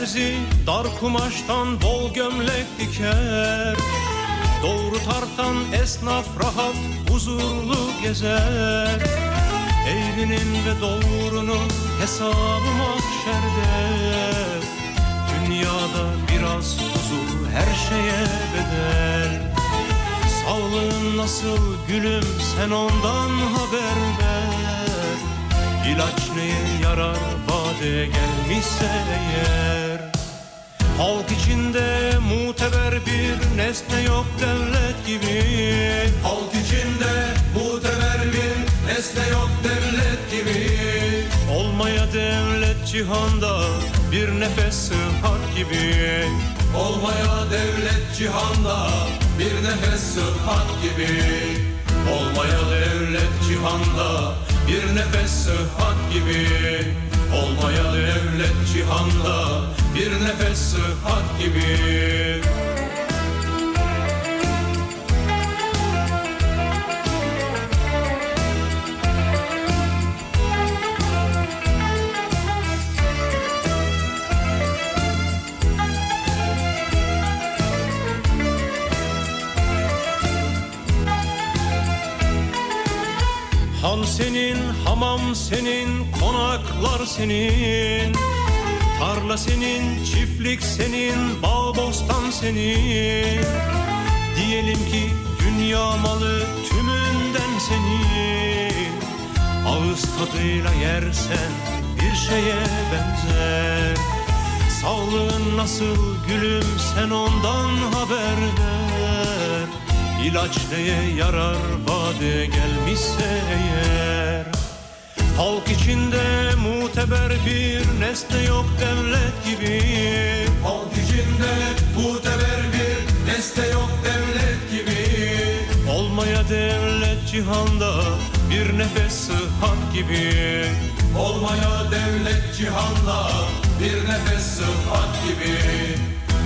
Terzi dar kumaştan bol gömlek diker. Doğru tartan esnaf rahat huzurlu gezer. Eğrinin ve doğrunun hesabı mahşerde Dünyada biraz huzur her şeye bedel. Sağlığın nasıl gülüm sen ondan haber ver. İlaç neye yarar vade gelmişse eğer Halk içinde muteber bir nesne yok devlet gibi. Halk içinde muteber bir nesne yok devlet gibi. Olmaya devlet cihanda bir nefes sıhhat gibi. Olmaya devlet cihanda bir nefes sıhhat gibi. Olmaya devlet cihanda bir nefes sıhhat gibi Olmaya devlet cihanda bir nefes sıhhat gibi. Han senin, hamam senin, konaklar senin Tarla senin, çiftlik senin, bağ bostan senin. Diyelim ki dünya malı tümünden senin. Ağız tadıyla yersen bir şeye benzer. Sağlığın nasıl gülüm sen ondan haber ver. İlaç neye yarar vade gelmişse eğer Halk içinde muteber bir nesne yok devlet gibi. Halk içinde muteber bir nesne yok devlet gibi. Olmaya devlet cihanda bir nefes sıhhat gibi. Olmaya devlet cihanda bir nefes sıhhat gibi.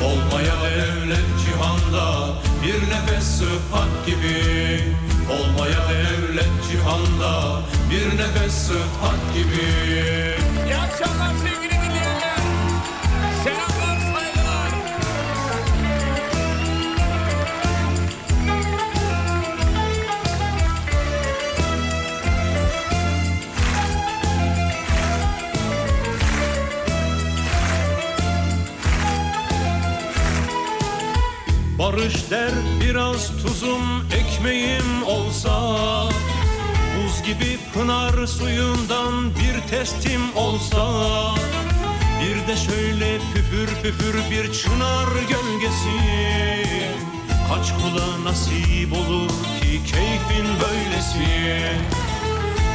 Olmaya devlet cihanda bir nefes sıhhat gibi Olmaya devlet cihanda bir nefes sıhhat gibi İyi akşamlar sevgili dinleyenler. Selamlar, saygılar. Barış der biraz tuzum ekmeğim olsa Buz gibi pınar suyundan bir testim olsa Bir de şöyle püfür püfür bir çınar gölgesi. Kaç kula nasip olur ki keyfin böylesi?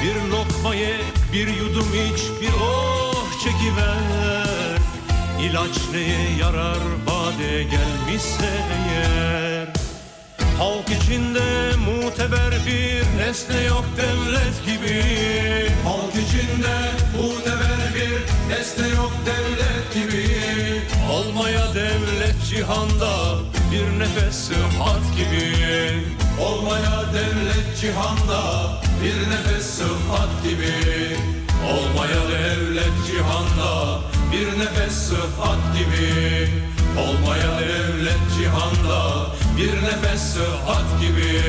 Bir lokma ye, bir yudum iç, bir oh çekiver. İlaç neye yarar bade gelmişse eğer Halk içinde muteber bir nesne yok devlet gibi. Halk içinde muteber bir nesne yok devlet gibi. Olmaya devlet cihanda bir nefes sıhhat gibi. Olmaya devlet cihanda bir nefes sıhhat gibi. Olmaya devlet cihanda bir nefes sıhhat gibi Olmaya devlet cihanda bir nefes sıhhat gibi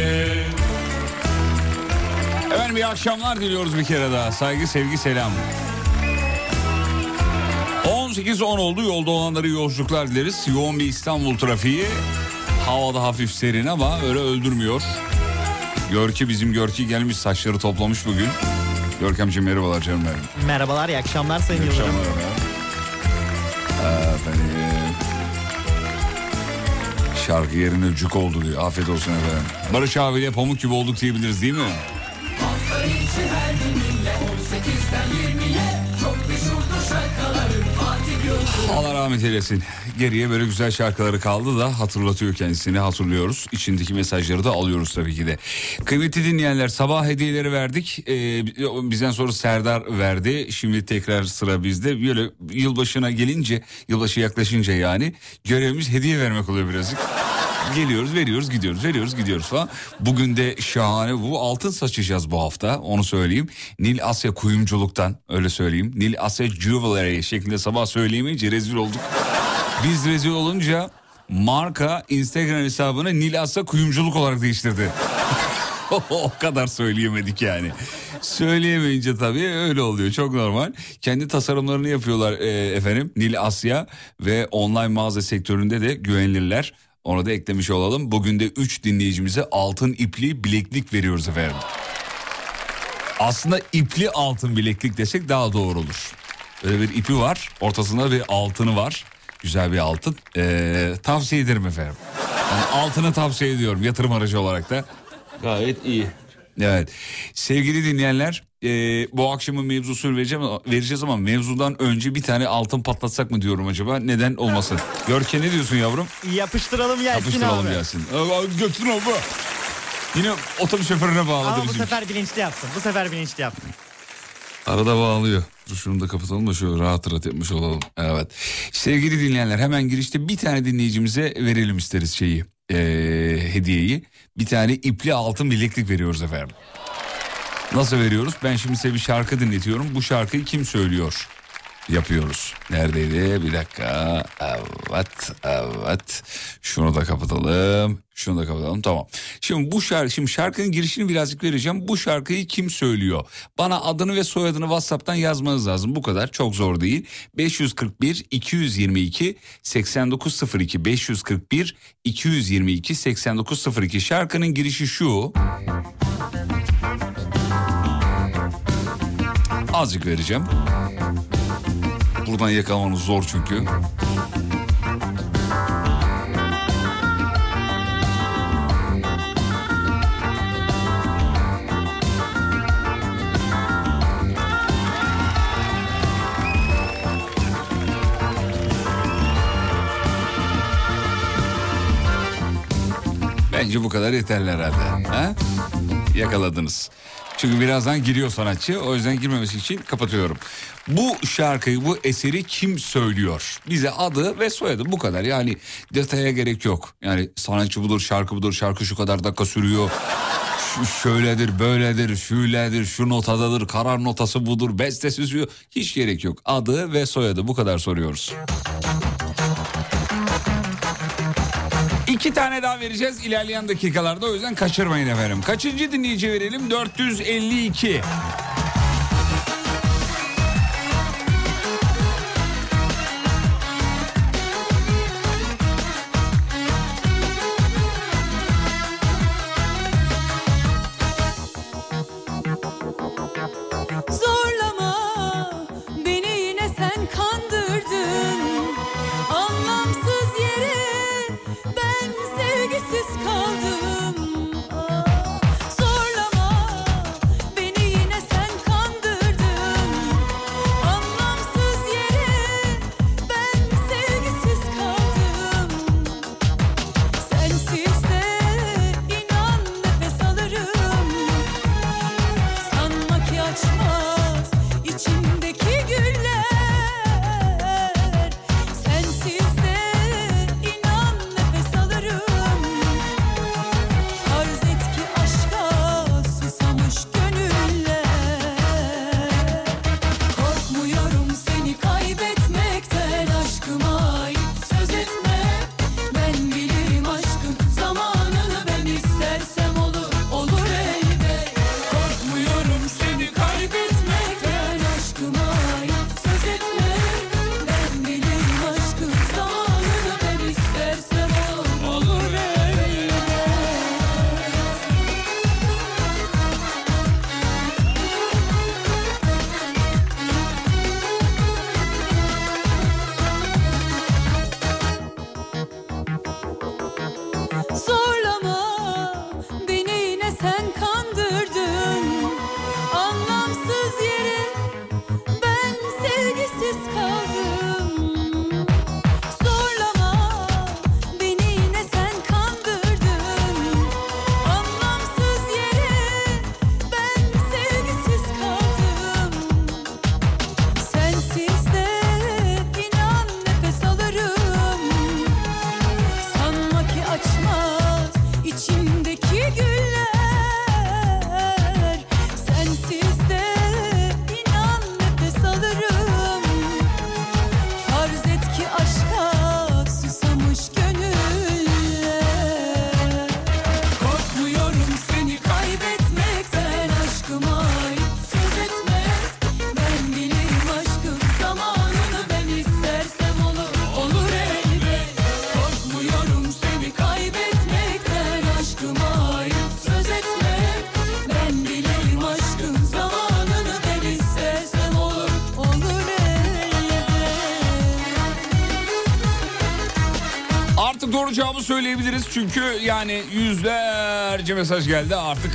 Efendim iyi akşamlar diliyoruz bir kere daha. Saygı, sevgi, selam. 18-10 oldu. Yolda olanları yolculuklar dileriz. Yoğun bir İstanbul trafiği. Havada hafif serin ama öyle öldürmüyor. Görki bizim Görki gelmiş saçları toplamış bugün. Görkemciğim merhabalar canım benim. Merhabalar, iyi akşamlar Sayın İyi Yıldırım. akşamlar efendim. Şarkı yerine cük oldu diyor. Afiyet olsun efendim. Barış abiyle pamuk gibi olduk diyebiliriz değil mi? Hafta içi her gününle 18'den 20'ye Çok meşhurdur Fatih Allah rahmet eylesin. Geriye böyle güzel şarkıları kaldı da hatırlatıyor kendisini hatırlıyoruz. İçindeki mesajları da alıyoruz tabii ki de. Kıymetli dinleyenler sabah hediyeleri verdik. Ee, bizden sonra Serdar verdi. Şimdi tekrar sıra bizde. Böyle yılbaşına gelince, yılbaşı yaklaşınca yani görevimiz hediye vermek oluyor birazcık. Geliyoruz, veriyoruz, gidiyoruz, veriyoruz, gidiyoruz falan. Bugün de şahane bu altın saçacağız bu hafta onu söyleyeyim. Nil Asya kuyumculuktan öyle söyleyeyim. Nil Asya Jewelry şeklinde sabah söyleyemeyince rezil olduk. Biz rezil olunca marka Instagram hesabını Nil Asya kuyumculuk olarak değiştirdi. o kadar söyleyemedik yani. Söyleyemeyince tabii öyle oluyor çok normal. Kendi tasarımlarını yapıyorlar e, efendim Nil Asya ve online mağaza sektöründe de güvenilirler. Onu da eklemiş olalım. Bugün de 3 dinleyicimize altın ipli bileklik veriyoruz efendim. Aslında ipli altın bileklik desek daha doğru olur. Öyle bir ipi var ortasında bir altını var. Güzel bir altın. Ee, tavsiye ederim efendim. Yani altını tavsiye ediyorum yatırım aracı olarak da. Gayet iyi. Evet sevgili dinleyenler e, bu akşamın mevzusunu vereceğim, vereceğiz ama mevzudan önce bir tane altın patlatsak mı diyorum acaba neden olmasın? Görke ne diyorsun yavrum? Yapıştıralım gelsin Yapıştıralım abi. gelsin. Götür abi. Yine otobüs şoförüne bağladı Ama bu bizim. sefer bilinçli yaptım. Bu sefer bilinçli yaptım. Arada bağlıyor. Dur şunu da kapatalım da şöyle rahat rahat yapmış olalım. Evet. Sevgili dinleyenler hemen girişte bir tane dinleyicimize verelim isteriz şeyi. ee, hediyeyi. Bir tane ipli altın bileklik veriyoruz efendim. Nasıl veriyoruz? Ben şimdi size bir şarkı dinletiyorum. Bu şarkıyı kim söylüyor? Yapıyoruz. Neredeydi? Bir dakika. Evet, evet. Şunu da kapatalım. Şunu da kapatalım. Tamam. Şimdi bu şarkı, şimdi şarkının girişini birazcık vereceğim. Bu şarkıyı kim söylüyor? Bana adını ve soyadını WhatsApp'tan yazmanız lazım. Bu kadar. Çok zor değil. 541 222 8902 541 222 8902 şarkının girişi şu. Azıcık vereceğim. Buradan yakalamanız zor çünkü. Bence bu kadar yeterli herhalde. Ha? Yakaladınız. Çünkü birazdan giriyor sanatçı. O yüzden girmemesi için kapatıyorum. Bu şarkıyı, bu eseri kim söylüyor? Bize adı ve soyadı bu kadar. Yani detaya gerek yok. Yani sanatçı budur, şarkı budur, şarkı şu kadar dakika sürüyor. Şu şöyledir, böyledir, şöyledir, şu notadadır, karar notası budur, bestesi şu. Hiç gerek yok. Adı ve soyadı bu kadar soruyoruz. İki tane daha vereceğiz ilerleyen dakikalarda o yüzden kaçırmayın efendim. Kaçıncı dinleyici verelim? 452. Cevabı söyleyebiliriz çünkü yani yüzlerce mesaj geldi artık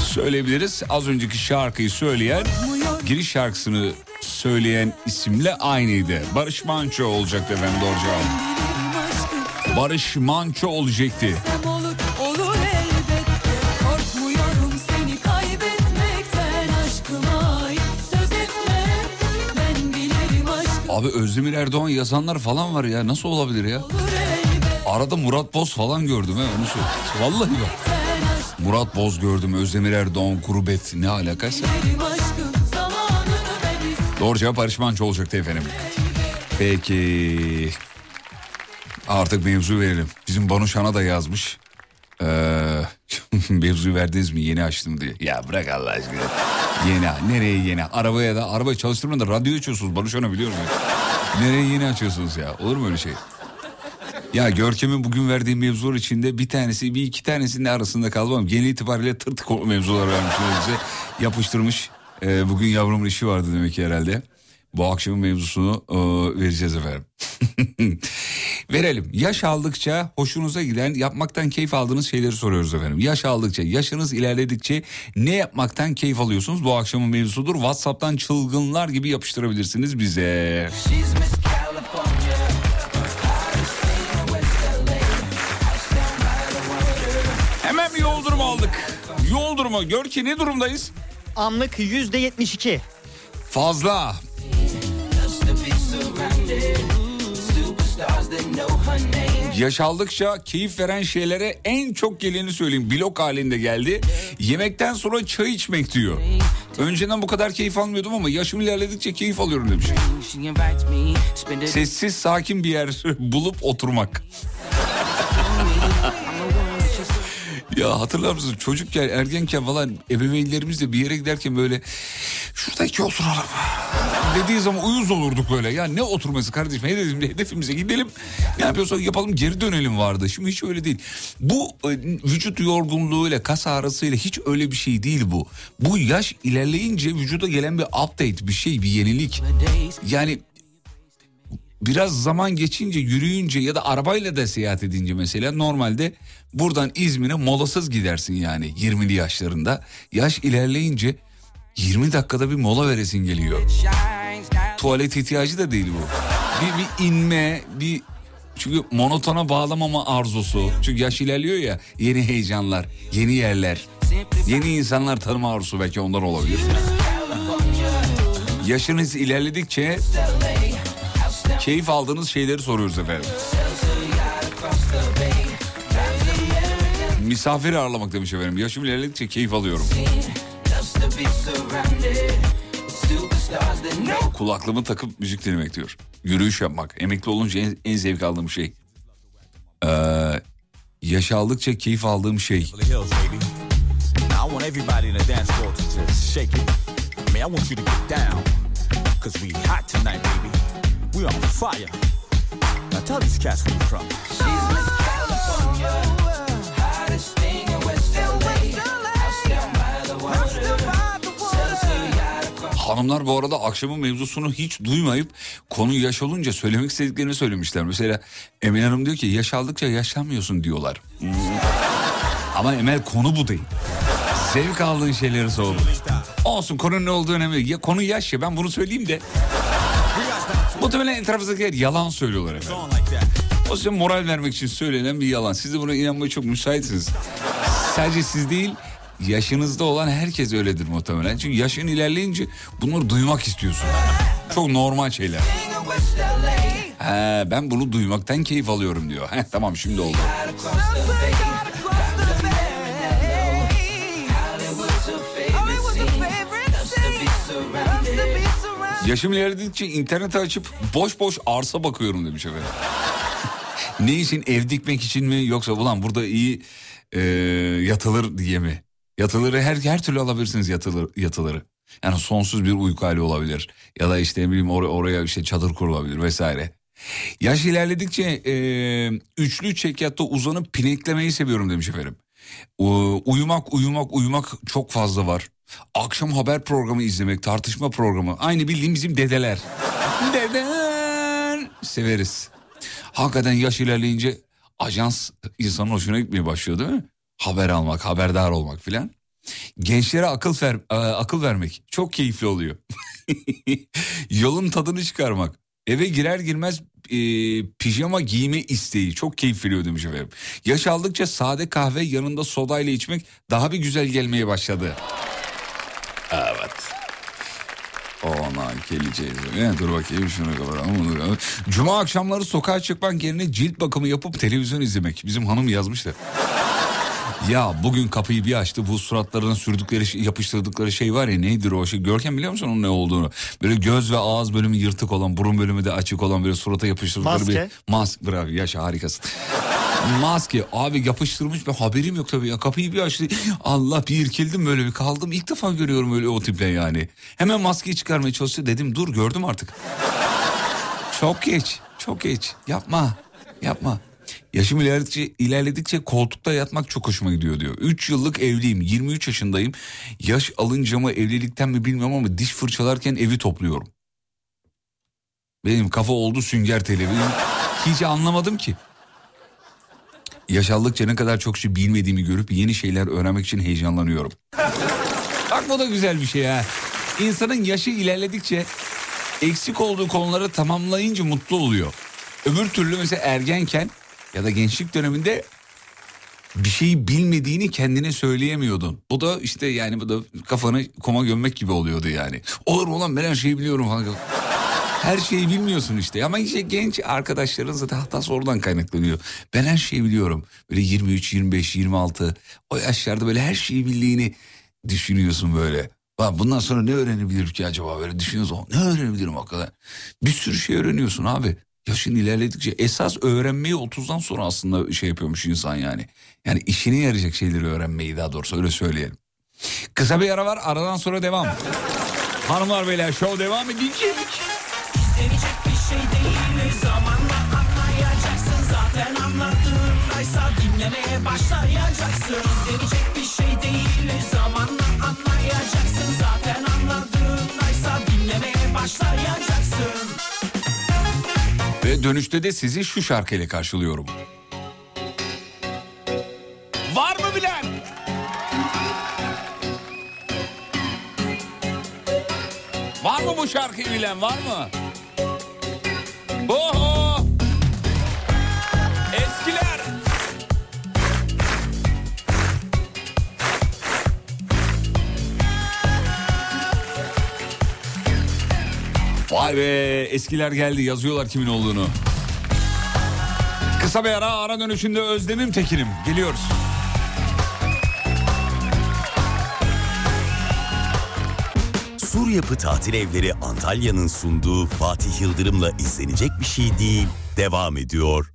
söyleyebiliriz. Az önceki şarkıyı söyleyen giriş şarkısını söyleyen isimle aynıydı. Barış Manço olacaktı efendim doğru cevap. Barış Manço olacaktı. Abi Özdemir Erdoğan yazanlar falan var ya nasıl olabilir ya? olur Arada Murat Boz falan gördüm he onu söyle. Vallahi bak. Murat Boz gördüm Özdemir Erdoğan gurbet ne istedim Doğru cevap Barış Manço olacaktı efendim. Peki. Artık mevzu verelim. Bizim Banu Şan'a da yazmış. Ee, mevzuyu verdiniz mi yeni açtım diye. Ya bırak Allah aşkına. Yeni nereye yeni? Arabaya da arabayı çalıştırmadan da radyo açıyorsunuz Banu Şan'a biliyor musun? Nereye yeni açıyorsunuz ya? Olur mu öyle şey? Ya Görkem'in bugün verdiği mevzular içinde bir tanesi bir iki tanesinin arasında kalmam. Genel itibariyle tırtık o mevzular vermiş bize. Yapıştırmış. Ee, bugün yavrumun işi vardı demek ki herhalde. Bu akşamın mevzusunu e, vereceğiz efendim. Verelim. Yaş aldıkça hoşunuza giden yapmaktan keyif aldığınız şeyleri soruyoruz efendim. Yaş aldıkça, yaşınız ilerledikçe ne yapmaktan keyif alıyorsunuz? Bu akşamın mevzusudur. WhatsApp'tan çılgınlar gibi yapıştırabilirsiniz bize. Hemen aldık. Yol durumu. Gör ki ne durumdayız? Anlık yüzde 72. Fazla. Yaş aldıkça keyif veren şeylere en çok geleni söyleyeyim. Blok halinde geldi. Yemekten sonra çay içmek diyor. Önceden bu kadar keyif almıyordum ama yaşım ilerledikçe keyif alıyorum demiş. Sessiz sakin bir yer bulup oturmak. Ya hatırlar mısınız çocukken ergenken falan ebeveynlerimizle bir yere giderken böyle şuradaki oturalım dediği zaman uyuz olurduk böyle. Ya ne oturması kardeşim hedefim, hedefimize gidelim ne yapıyorsak yapalım geri dönelim vardı. Şimdi hiç öyle değil. Bu e, vücut yorgunluğuyla kas ağrısıyla hiç öyle bir şey değil bu. Bu yaş ilerleyince vücuda gelen bir update bir şey bir yenilik. Yani biraz zaman geçince yürüyünce ya da arabayla da seyahat edince mesela normalde buradan İzmir'e molasız gidersin yani 20'li yaşlarında. Yaş ilerleyince 20 dakikada bir mola veresin geliyor. Tuvalet ihtiyacı da değil bu. Bir, bir inme bir çünkü monotona bağlamama arzusu. Çünkü yaş ilerliyor ya yeni heyecanlar, yeni yerler, yeni insanlar tanıma arzusu belki ondan olabilir. Yaşınız ilerledikçe keyif aldığınız şeyleri soruyoruz efendim. Misafir ağırlamak demiş efendim. Yaşım ilerledikçe keyif alıyorum. Kulaklığımı takıp müzik dinlemek diyor. Yürüyüş yapmak. Emekli olunca en, en zevk aldığım şey. Ee, yaş aldıkça keyif aldığım şey. Now you we on fire. Now tell these cats where you from. Hanımlar bu arada akşamın mevzusunu hiç duymayıp konu yaş olunca söylemek istediklerini söylemişler. Mesela Emel Hanım diyor ki yaş aldıkça yaşlanmıyorsun diyorlar. Hmm. Ama Emel konu bu değil. Zevk aldığın şeyleri sor. Olsun konu ne olduğu önemli. Ya, konu yaş ya ben bunu söyleyeyim de. Muhtemelen etrafınızdakiler yalan söylüyorlar efendim. O size moral vermek için söylenen bir yalan. Siz de buna inanmaya çok müsaitsiniz. Sadece siz değil yaşınızda olan herkes öyledir muhtemelen. Çünkü yaşın ilerleyince bunları duymak istiyorsun. Çok normal şeyler. He, ben bunu duymaktan keyif alıyorum diyor. Heh, tamam şimdi oldu. Yaşım ilerledikçe interneti açıp boş boş arsa bakıyorum demiş efendim. ne için ev dikmek için mi yoksa ulan burada iyi e, yatılır diye mi? Yatılırı her her türlü alabilirsiniz yatılır, yatıları. Yani sonsuz bir uyku hali olabilir. Ya da işte ne bileyim or- oraya işte çadır kurulabilir vesaire. Yaş ilerledikçe e, üçlü çekyatta uzanıp pineklemeyi seviyorum demiş efendim. U- uyumak uyumak uyumak çok fazla var. Akşam haber programı izlemek, tartışma programı. Aynı bildiğim bizim dedeler. Dedeler. Severiz. Hakikaten yaş ilerleyince ajans insanın hoşuna gitmeye başlıyor değil mi? Haber almak, haberdar olmak filan. Gençlere akıl ver, e, akıl vermek çok keyifli oluyor. Yolun tadını çıkarmak. Eve girer girmez e, pijama giyme isteği çok keyif veriyor demiş efendim. Yaş aldıkça sade kahve yanında sodayla içmek daha bir güzel gelmeye başladı. Evet. Ona geleceğiz. Ya, dur bakayım şunu kapatalım. Cuma akşamları sokağa çıkmak yerine cilt bakımı yapıp televizyon izlemek. Bizim hanım yazmış da. Ya bugün kapıyı bir açtı bu suratlarına sürdükleri şey- yapıştırdıkları şey var ya nedir o şey? Görkem biliyor musun onun ne olduğunu? Böyle göz ve ağız bölümü yırtık olan burun bölümü de açık olan böyle surata yapıştırdıkları Maske. bir mask bravo yaşa harikasın. Maske abi yapıştırmış ben haberim yok tabii ya kapıyı bir açtı. Allah bir irkildim böyle bir kaldım. İlk defa görüyorum öyle o tiple yani. Hemen maskeyi çıkarmaya çalıştı dedim dur gördüm artık. Çok geç çok geç. Yapma yapma Yaşım ilerledikçe, ilerledikçe koltukta yatmak çok hoşuma gidiyor diyor. 3 yıllık evliyim 23 yaşındayım. Yaş alınca mı evlilikten mi bilmiyorum ama diş fırçalarken evi topluyorum. Benim kafa oldu sünger teli. Hiç anlamadım ki. Yaş aldıkça ne kadar çok şey bilmediğimi görüp yeni şeyler öğrenmek için heyecanlanıyorum. Bak bu da güzel bir şey ha. İnsanın yaşı ilerledikçe eksik olduğu konuları tamamlayınca mutlu oluyor. Öbür türlü mesela ergenken ya da gençlik döneminde bir şeyi bilmediğini kendine söyleyemiyordun. Bu da işte yani bu da kafanı koma gömmek gibi oluyordu yani. Olur mu lan ben her şeyi biliyorum falan. Her şeyi bilmiyorsun işte ama işte genç arkadaşların zaten hatası oradan kaynaklanıyor. Ben her şeyi biliyorum. Böyle 23, 25, 26 o yaşlarda böyle her şeyi bildiğini düşünüyorsun böyle. Lan bundan sonra ne öğrenebilirim ki acaba böyle düşünüyorsun. Ne öğrenebilirim hakikaten? Bir sürü şey öğreniyorsun abi. Yaşın ilerledikçe esas öğrenmeyi 30'dan sonra aslında şey yapıyormuş insan yani. Yani işine yarayacak şeyleri öğrenmeyi daha doğrusu öyle söyleyelim. Kısa bir ara var aradan sonra devam. Hanımlar beyler show devam edecek. İzlenecek bir şey değil Zamanla anlayacaksın Zaten anladığındaysa dinlemeye başlayacaksın İzlenecek bir şey değil Zamanla anlayacaksın Zaten anladığındaysa dinlemeye başlayacaksın Dönüşte de sizi şu şarkıyla karşılıyorum. Var mı bilen? Var mı bu şarkıyı bilen var mı? Oho! Vay be eskiler geldi yazıyorlar kimin olduğunu. Kısa bir ara ara dönüşünde Özdemim Tekin'im. Geliyoruz. Sur Yapı Tatil Evleri Antalya'nın sunduğu Fatih Yıldırım'la izlenecek bir şey değil devam ediyor.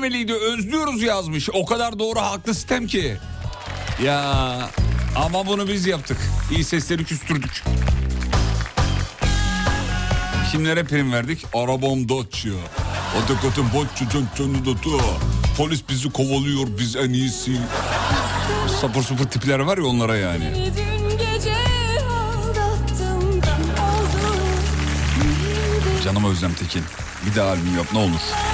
Küstürülmemeliydi. Özlüyoruz yazmış. O kadar doğru haklı sistem ki. Ya ama bunu biz yaptık. İyi sesleri küstürdük. Kimlere prim verdik? Arabam Dacia. Adekatın Boccu Canı Datu. Polis bizi kovalıyor biz en iyisi. Sapır sapır tipler var ya onlara yani. Canım Özlem Tekin. Bir daha albüm yap ne olur.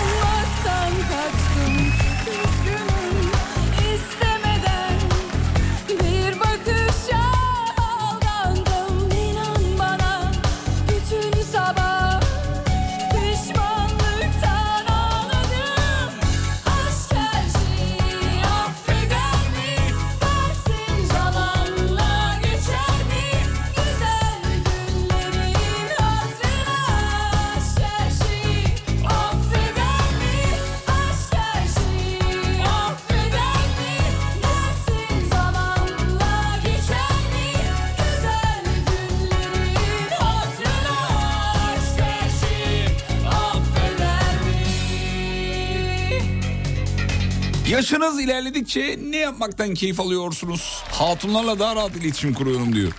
Yaşınız ilerledikçe ne yapmaktan keyif alıyorsunuz? Hatunlarla daha rahat iletişim kuruyorum diyor.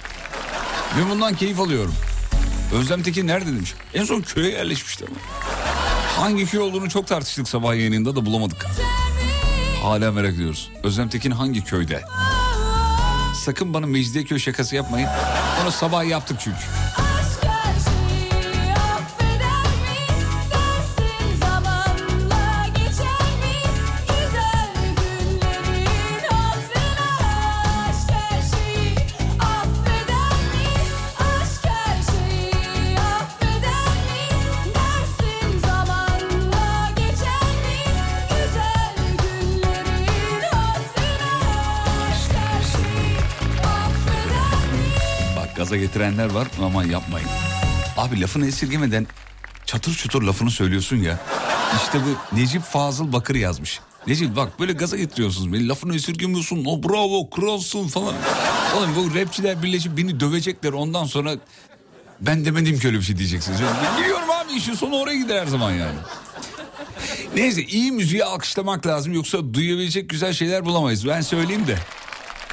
Ve bundan keyif alıyorum. Özlem Tekin nerede demiş. En son köye yerleşmişti ama. Hangi köy olduğunu çok tartıştık sabah yayınında da bulamadık. Hala merak ediyoruz. Özlem Tekin hangi köyde? Sakın bana Mecidiyeköy şakası yapmayın. Onu sabah yaptık çünkü. Getirenler var ama yapmayın. Abi lafını esirgemeden çatır çutur lafını söylüyorsun ya. İşte bu Necip Fazıl Bakır yazmış. Necip bak böyle gaza getiriyorsunuz beni lafını esirgemiyorsun o bravo kralsın falan. Oğlum bu rapçiler birleşip beni dövecekler ondan sonra ben demedim ki öyle bir şey diyeceksiniz. Ben biliyorum abi işin sonu oraya gider her zaman yani. Neyse iyi müziği alkışlamak lazım yoksa duyabilecek güzel şeyler bulamayız. Ben söyleyeyim de.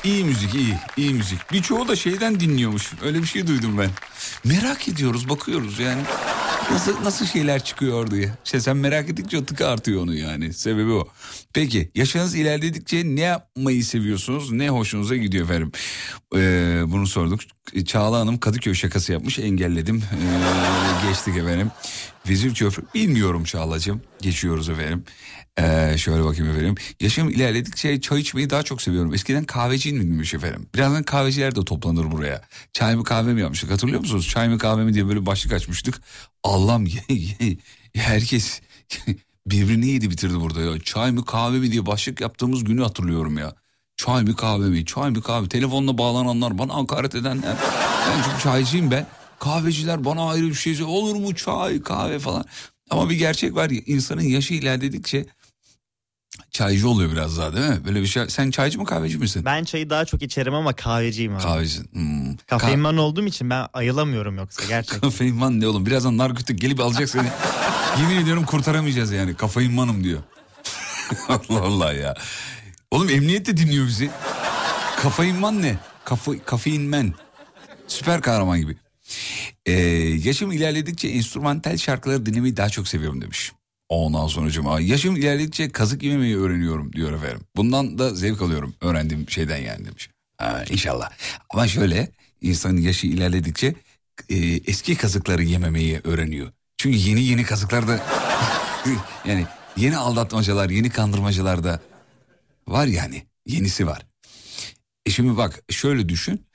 İyi müzik iyi, iyi müzik. Birçoğu da şeyden dinliyormuş. Öyle bir şey duydum ben. Merak ediyoruz, bakıyoruz yani. Nasıl nasıl şeyler çıkıyor diye. İşte sen merak ettikçe tıkı artıyor onu yani. Sebebi o. Peki yaşınız ilerledikçe ne yapmayı seviyorsunuz? Ne hoşunuza gidiyor efendim? Ee, bunu sorduk. Çağla Hanım Kadıköy şakası yapmış. Engelledim. Ee, geçtik efendim. Vezir Köprü. Bilmiyorum Çağla'cığım. Geçiyoruz efendim. Ee, şöyle bakayım efendim. Yaşım ilerledikçe çay içmeyi daha çok seviyorum. Eskiden kahveciyim miymiş efendim. Birazdan kahveciler de toplanır buraya. Çay mı kahve mi yapmıştık hatırlıyor musunuz? Çay mı kahve mi diye böyle başlık açmıştık. Allah'ım herkes birbirini yedi bitirdi burada ya. Çay mı kahve mi diye başlık yaptığımız günü hatırlıyorum ya. Çay mı kahve mi? Çay mı kahve? Telefonla bağlananlar, bana hakaret edenler. Ben çünkü çaycıyım ben. Kahveciler bana ayrı bir şey söylüyor. Olur mu çay, kahve falan. Ama bir gerçek var. insanın yaşı ilerledikçe çaycı oluyor biraz daha değil mi? Böyle bir şey. Sen çaycı mı kahveci misin? Ben çayı daha çok içerim ama kahveciyim abi. Kahvecisin. Hmm. Kafeinman olduğum için ben ayılamıyorum yoksa gerçekten. Kafeinman ne oğlum? Birazdan narkotik gelip alacak seni. Yemin ediyorum kurtaramayacağız yani. Kafeinmanım diyor. Allah Allah ya. Oğlum emniyet de dinliyor bizi. Kafeinman ne? Kafa, kafeinmen. Süper kahraman gibi. Ee, yaşım ilerledikçe enstrümantal şarkıları dinlemeyi daha çok seviyorum demiş. Ondan sonra cuma. Yaşım ilerledikçe kazık yememeyi öğreniyorum diyor efendim. Bundan da zevk alıyorum öğrendiğim şeyden yani demiş. Ha, inşallah. Ama şöyle insanın yaşı ilerledikçe e, eski kazıkları yememeyi öğreniyor. Çünkü yeni yeni kazıklar da yani yeni aldatmacalar, yeni kandırmacalar da var yani. Yenisi var. E şimdi bak şöyle düşün.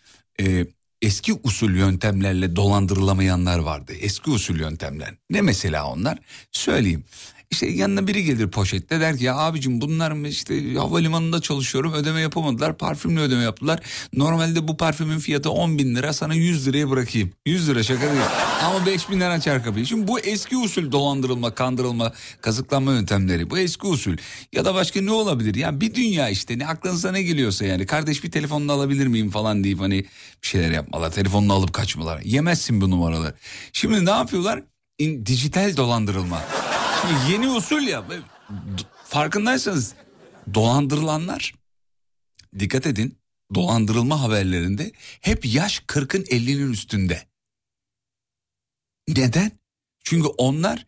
E, eski usul yöntemlerle dolandırılamayanlar vardı. Eski usul yöntemler. Ne mesela onlar? Söyleyeyim. İşte yanına biri gelir poşette der ki ya abicim bunlar mı işte havalimanında çalışıyorum ödeme yapamadılar parfümle ödeme yaptılar. Normalde bu parfümün fiyatı 10 bin lira sana 100 liraya bırakayım. 100 lira şaka değil ama 5 bin lira açar kapıyı. Şimdi bu eski usul dolandırılma, kandırılma, kazıklanma yöntemleri bu eski usul. Ya da başka ne olabilir? Ya bir dünya işte ne aklınıza ne geliyorsa yani. Kardeş bir telefonunu alabilir miyim falan deyip hani bir şeyler yapmalar. Telefonunu alıp kaçmalar. Yemezsin bu numaraları. Şimdi ne yapıyorlar? İn, dijital dolandırılma. Şimdi yeni usul ya. Farkındaysanız dolandırılanlar dikkat edin. dolandırılma haberlerinde hep yaş 40'ın 50'nin üstünde. Neden? Çünkü onlar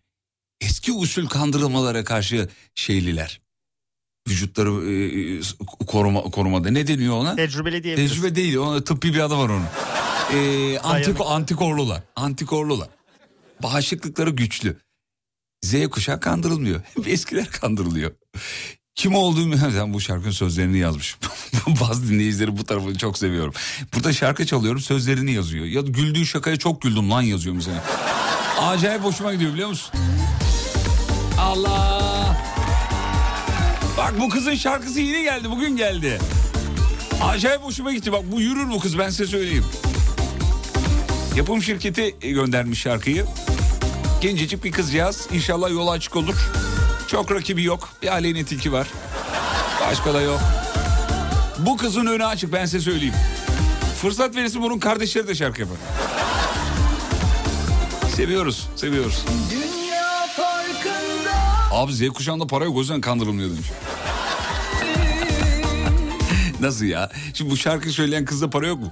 eski usul kandırılmalara karşı şeyliler. Vücutları e, koruma, korumada ne deniyor ona? Tecrübeli diyebiliriz. Tecrübe değil ona tıbbi bir adı var onun. Ee, antiko, antikorlular. Antikorlular. Bağışıklıkları güçlü. Z kuşağı kandırılmıyor. Hep eskiler kandırılıyor. Kim olduğumu ben bu şarkının sözlerini yazmış. Bazı dinleyicileri bu tarafını çok seviyorum. Burada şarkı çalıyorum sözlerini yazıyor. Ya güldüğü şakaya çok güldüm lan yazıyor mesela. Acayip hoşuma gidiyor biliyor musun? Allah! Bak bu kızın şarkısı yeni geldi bugün geldi. Acayip hoşuma gitti bak bu yürür bu kız ben size söyleyeyim. Yapım şirketi göndermiş şarkıyı. Gencecik bir kızcağız inşallah yolu açık olur. Çok rakibi yok bir aleyhine tilki var. Başka da yok. Bu kızın önü açık ben size söyleyeyim. Fırsat verirse bunun kardeşleri de şarkı yapar. Seviyoruz seviyoruz. Dünya farkında Abi Z kuşağında para yok o yüzden kandırılmıyor demiş. Nasıl ya? Şimdi bu şarkı söyleyen kızda para yok mu?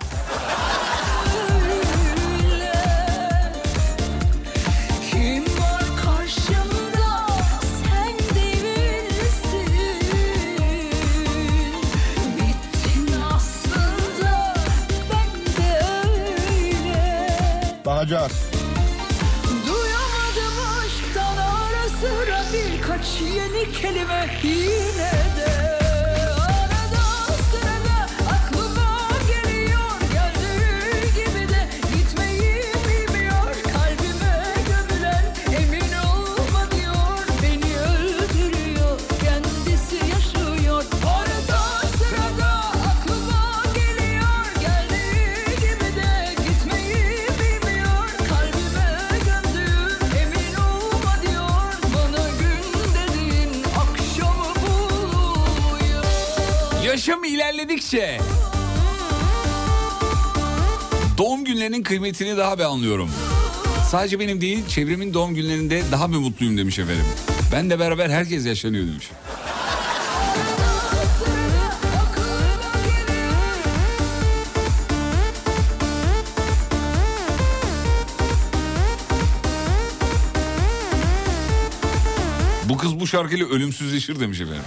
Kelime yine İlerledikçe doğum günlerinin kıymetini daha bir anlıyorum. Sadece benim değil çevremin doğum günlerinde daha bir mutluyum demiş efendim. Ben de beraber herkes yaşlanıyor demiş. Bu kız bu şarkıyla ölümsüzleşir demiş efendim.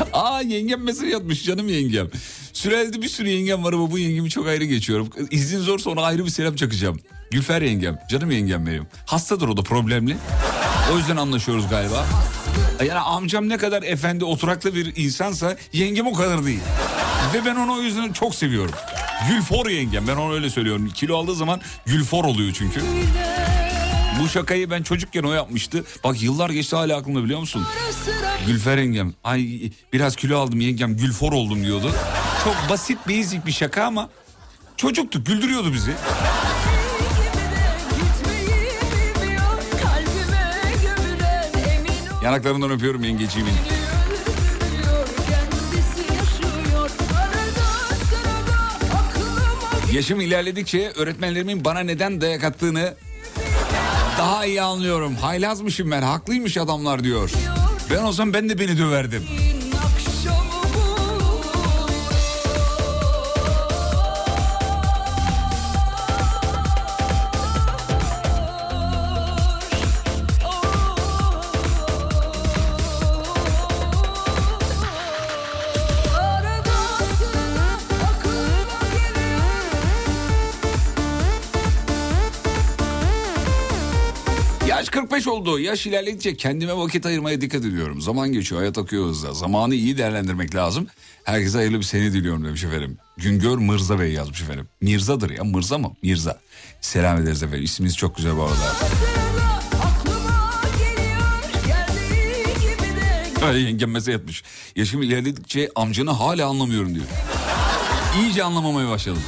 Aa yengem mesaj atmış canım yengem. Sürelde bir sürü yengem var ama bu yengemi çok ayrı geçiyorum. İzin zorsa ona ayrı bir selam çakacağım. Gülfer yengem, canım yengem benim. Hastadır o da problemli. O yüzden anlaşıyoruz galiba. Yani amcam ne kadar efendi oturaklı bir insansa yengem o kadar değil. Ve ben onu o yüzden çok seviyorum. Gülfor yengem ben onu öyle söylüyorum. Kilo aldığı zaman Gülfor oluyor çünkü. Bu şakayı ben çocukken o yapmıştı. Bak yıllar geçti hala aklımda biliyor musun? Gülfer yengem. Ay biraz kilo aldım yengem Gülfor oldum diyordu. Çok basit basic bir şaka ama çocuktuk güldürüyordu bizi. Yanaklarından öpüyorum yengeciğimin. Yaşım ilerledikçe öğretmenlerimin bana neden dayak attığını daha iyi anlıyorum. Haylazmışım ben haklıymış adamlar diyor. Ben olsam ben de beni döverdim. Oldu. Yaş ilerledikçe kendime vakit ayırmaya dikkat ediyorum. Zaman geçiyor, hayat akıyor hızla. Zamanı iyi değerlendirmek lazım. Herkese hayırlı bir sene diliyorum demiş efendim. Güngör Mırza Bey yazmış efendim. Mirza'dır ya, Mırza mı? Mirza. Selam ederiz efendim. İsminiz çok güzel bu arada. Öyle yengem mesaj atmış. Yaşım ilerledikçe amcanı hala anlamıyorum diyor. İyice anlamamaya başladım.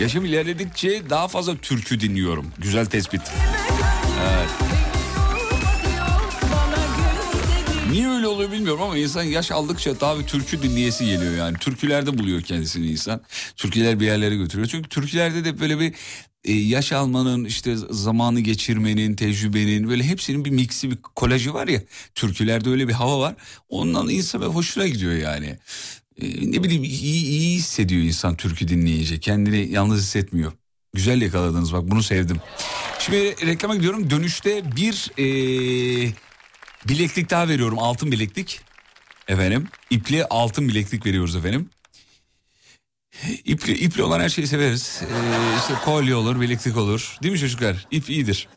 Yaşım ilerledikçe daha fazla türkü dinliyorum. Güzel tespit. Evet. Niye öyle oluyor bilmiyorum ama insan yaş aldıkça daha bir türkü dinleyesi geliyor yani. Türkülerde buluyor kendisini insan. Türküler bir yerlere götürüyor. Çünkü türkülerde de böyle bir e, yaş almanın işte zamanı geçirmenin tecrübenin böyle hepsinin bir miksi bir kolajı var ya türkülerde öyle bir hava var ondan insan hoşuna gidiyor yani ne bileyim iyi, iyi hissediyor insan türkü dinleyince kendini yalnız hissetmiyor güzel yakaladınız bak bunu sevdim şimdi reklama gidiyorum dönüşte bir e, bileklik daha veriyorum altın bileklik efendim ipli altın bileklik veriyoruz efendim İpli, ipli olan her şeyi severiz. Ee, işte kolye olur, bileklik olur. Değil mi çocuklar? İp iyidir.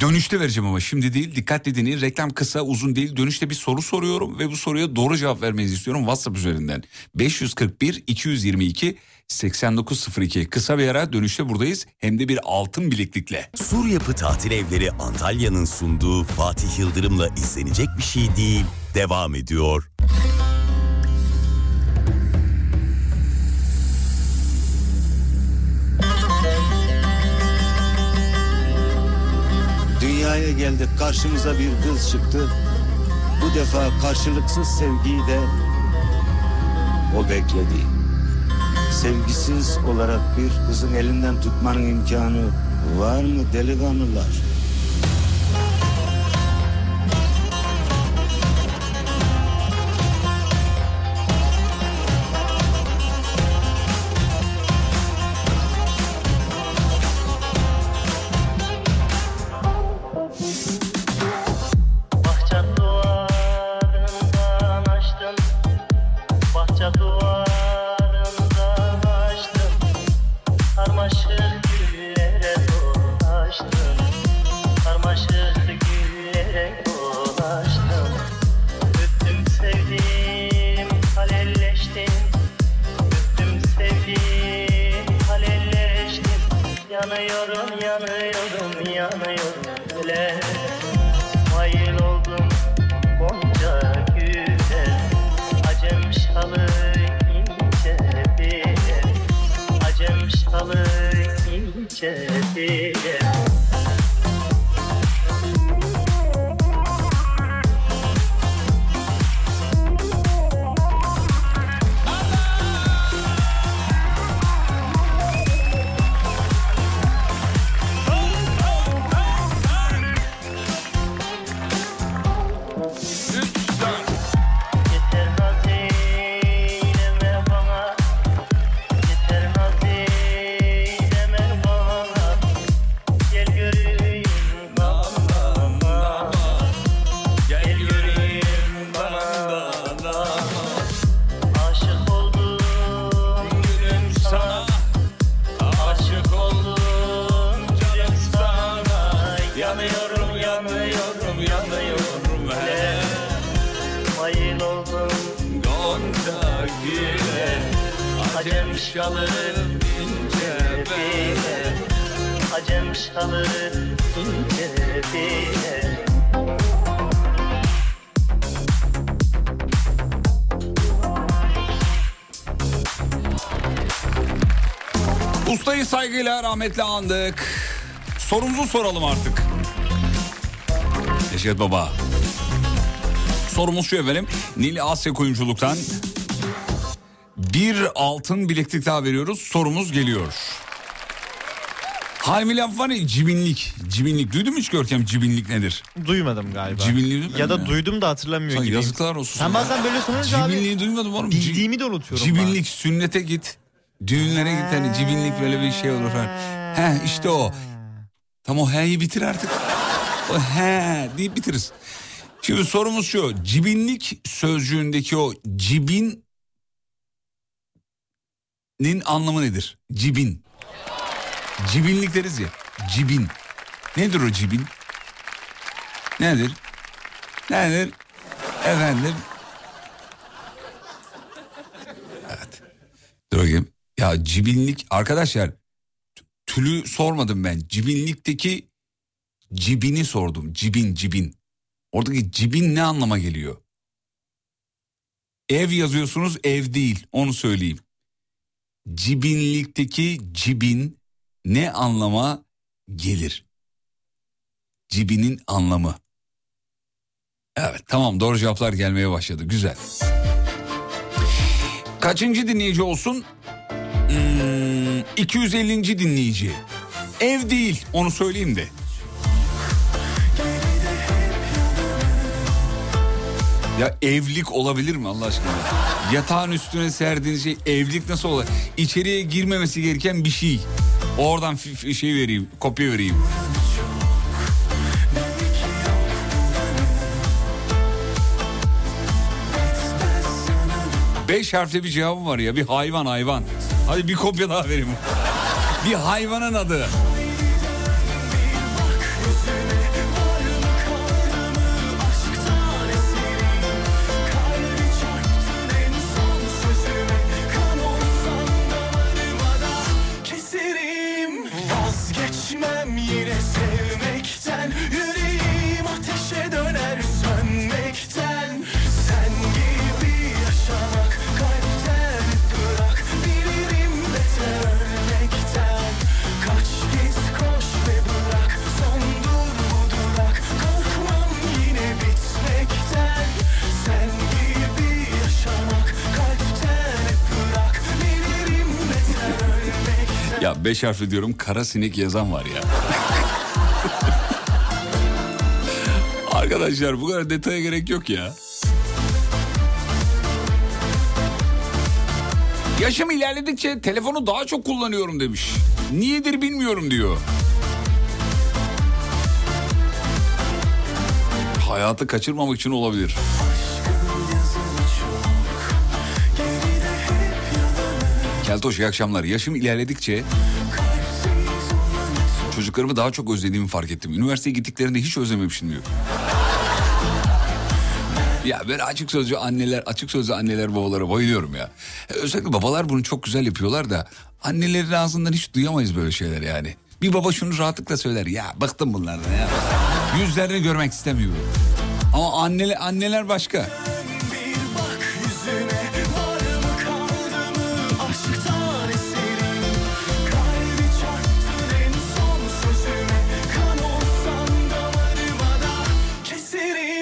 Dönüşte vereceğim ama şimdi değil. Dikkatli dinleyin. Reklam kısa uzun değil. Dönüşte bir soru soruyorum ve bu soruya doğru cevap vermenizi istiyorum WhatsApp üzerinden. 541 222 8902 kısa bir ara dönüşte buradayız hem de bir altın bileklikle. Sur Yapı Tatil Evleri Antalya'nın sunduğu Fatih Yıldırım'la izlenecek bir şey değil. Devam ediyor. Dünyaya geldik karşımıza bir kız çıktı. Bu defa karşılıksız sevgiyi de o bekledi. Sevgisiz olarak bir kızın elinden tutmanın imkanı var mı delikanlılar? Rahmetle andık. Sorumuzu soralım artık. Neşet Baba. Sorumuz şu efendim. Nil Asya Kuyumculuk'tan bir altın bileklik daha veriyoruz. Sorumuz geliyor. Hani laf var ya cibinlik. Cibinlik. Duydun mu hiç Görkem cibinlik nedir? Duymadım galiba. Cibinliği duymadın Ya da duydum da hatırlamıyor Sana gibiyim. yazıklar olsun. Sen bazen böyle sorunca abi Cibinliği duymadım oğlum. bildiğimi de unutuyorum Cibinlik sünnete git. Düğünlere git hani cibinlik böyle bir şey olur. Hani. He işte o. Tam o he'yi bitir artık. O he deyip bitiririz. Şimdi sorumuz şu. Cibinlik sözcüğündeki o cibinin anlamı nedir? Cibin. Cibinlik deriz ya. Cibin. Nedir o cibin? Nedir? Nedir? Efendim? Evet. Dur bakayım. Ya cibinlik arkadaşlar tülü sormadım ben. Cibinlikteki cibini sordum. Cibin cibin. Oradaki cibin ne anlama geliyor? Ev yazıyorsunuz ev değil onu söyleyeyim. Cibinlikteki cibin ne anlama gelir? Cibinin anlamı. Evet tamam doğru cevaplar gelmeye başladı güzel. Kaçıncı dinleyici olsun? Hmm, 250. dinleyici. Ev değil onu söyleyeyim de. Ya evlilik olabilir mi Allah aşkına? Yatağın üstüne serdiğiniz şey evlilik nasıl olur? İçeriye girmemesi gereken bir şey. Oradan şey vereyim, kopya vereyim. Beş harfli bir cevabım var ya bir hayvan hayvan. Hadi bir kopya daha vereyim. bir hayvanın adı. Ya beş harfli diyorum kara sinek yazan var ya. Arkadaşlar bu kadar detaya gerek yok ya. Yaşım ilerledikçe telefonu daha çok kullanıyorum demiş. Niyedir bilmiyorum diyor. Hayatı kaçırmamak için olabilir. Keltoş iyi akşamlar. Yaşım ilerledikçe çocuklarımı daha çok özlediğimi fark ettim. Üniversiteye gittiklerinde hiç özlememişim diyor. Ya böyle açık sözlü anneler, açık sözlü anneler babalara bayılıyorum ya. Özellikle babalar bunu çok güzel yapıyorlar da annelerin ağzından hiç duyamayız böyle şeyler yani. Bir baba şunu rahatlıkla söyler. Ya bıktım bunlardan ya. Yüzlerini görmek istemiyorum. Ama anneler, anneler başka.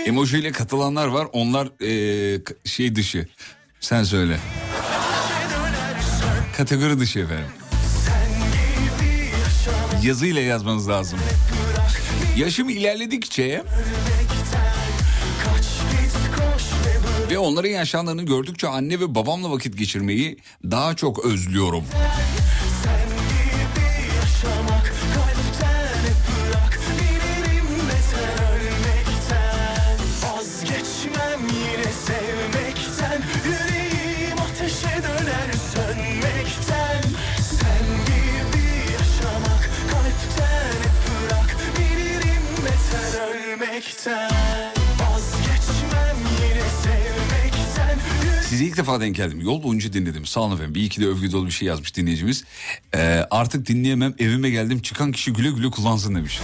Keserim Emoji ile katılanlar var. Onlar eee, k- şey dışı. Sen söyle. Kategori dışı efendim. Yazıyla yazmanız lazım. Yaşım ilerledikçe ve onların yaşandığını gördükçe anne ve babamla vakit geçirmeyi daha çok özlüyorum. Size ilk defa denk geldim. Yol boyunca dinledim. Sağ olun efendim. Bir iki de övgü dolu bir şey yazmış dinleyicimiz. Ee, artık dinleyemem. Evime geldim. Çıkan kişi güle güle kullansın demiş.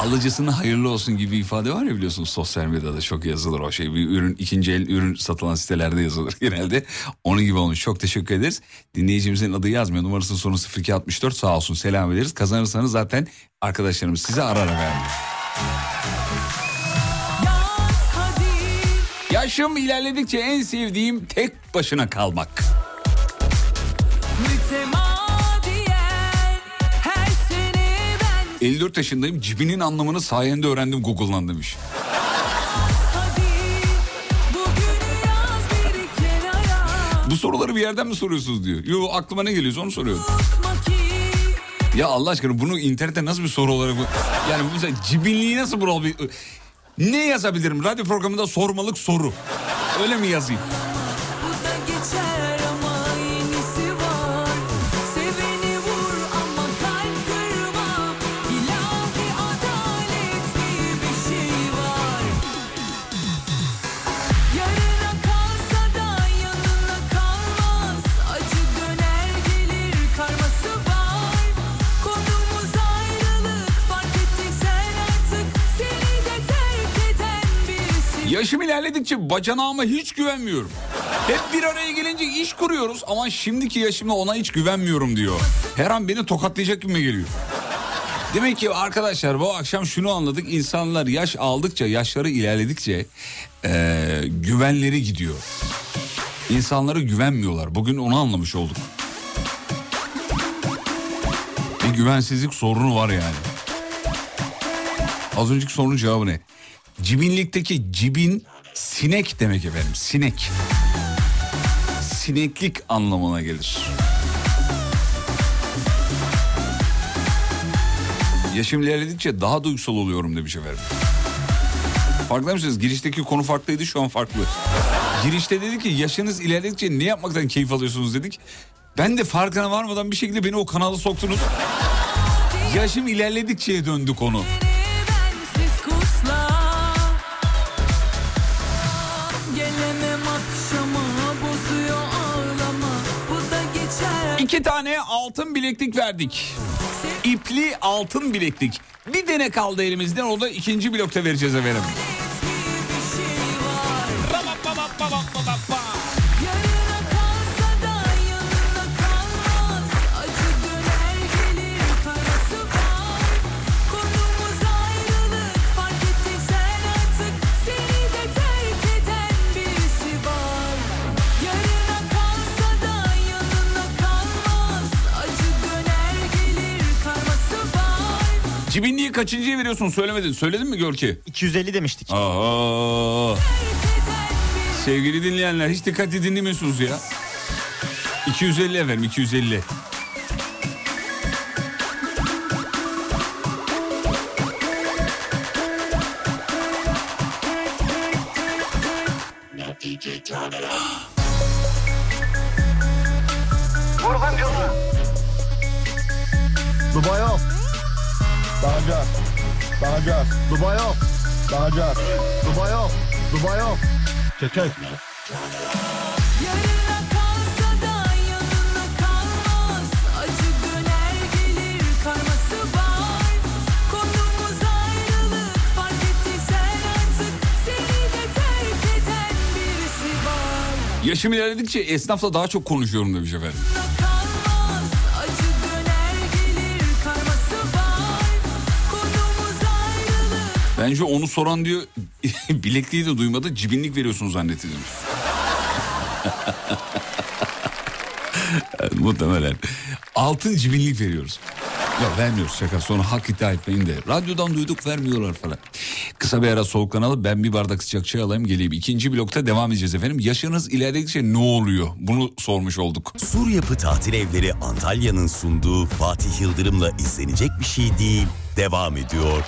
Alıcısına hayırlı olsun gibi ifade var ya biliyorsunuz sosyal medyada çok yazılır o şey. Bir ürün ikinci el ürün satılan sitelerde yazılır genelde. Onun gibi olmuş. Çok teşekkür ederiz. Dinleyicimizin adı yazmıyor. Numarasının sonu 0264 sağ olsun selam ederiz. Kazanırsanız zaten arkadaşlarımız size arar efendim. Yaşım ilerledikçe en sevdiğim tek başına kalmak. Ben 54 yaşındayım. Cibinin anlamını sayende öğrendim Google'dan demiş. Bu soruları bir yerden mi soruyorsunuz diyor. Yo aklıma ne geliyorsa onu soruyorum. Ya Allah aşkına bunu internette nasıl bir soru olarak... bu- Yani mesela cibinliği nasıl bulabilir? Ne yazabilirim? Radyo programında sormalık soru. Öyle mi yazayım? Yaşım ilerledikçe bacanağıma hiç güvenmiyorum. Hep bir araya gelince iş kuruyoruz ama şimdiki yaşımda ona hiç güvenmiyorum diyor. Her an beni tokatlayacak gibi geliyor. Demek ki arkadaşlar bu akşam şunu anladık. İnsanlar yaş aldıkça, yaşları ilerledikçe eee, güvenleri gidiyor. İnsanlara güvenmiyorlar. Bugün onu anlamış olduk. Bir güvensizlik sorunu var yani. Az önceki sorunun cevabı ne? Cibinlikteki cibin sinek demek efendim. Sinek. Sineklik anlamına gelir. Yaşım ilerledikçe daha duygusal oluyorum demiş efendim. Farkında mısınız? Girişteki konu farklıydı şu an farklı. Girişte dedi ki yaşınız ilerledikçe ne yapmaktan keyif alıyorsunuz dedik. Ben de farkına varmadan bir şekilde beni o kanala soktunuz. Yaşım ilerledikçe döndü konu. İki tane altın bileklik verdik. İpli altın bileklik. Bir dene kaldı elimizden o da ikinci blokta vereceğiz efendim. Kaçıncıya veriyorsun söylemedin. Söyledin mi Görki? 250 demiştik. Aa. Sevgili dinleyenler hiç dikkatli dinlemiyorsunuz ya. 250 efendim 250. Bağcak. Dubai yok. Bağcak. Dubai yok. Dubai yok. Yarına kalsa da yanına kalmaz Acı döner gelir karması var Konumuz ayrılık fark ettiysen artık Seni de terk eden birisi var Yaşım ilerledikçe esnafla daha çok konuşuyorum demiş efendim. Bence onu soran diyor bilekliği de duymadı cibinlik veriyorsun zannetti Muhtemelen. Altın cibinlik veriyoruz. Ya vermiyoruz şaka sonra hak iddia etmeyin de. Radyodan duyduk vermiyorlar falan. Kısa bir ara soğuk kanalı ben bir bardak sıcak çay alayım geleyim. İkinci blokta devam edeceğiz efendim. Yaşınız ilerledikçe ne oluyor? Bunu sormuş olduk. Sur Yapı Tatil Evleri Antalya'nın sunduğu Fatih Yıldırım'la izlenecek bir şey değil. Devam ediyor.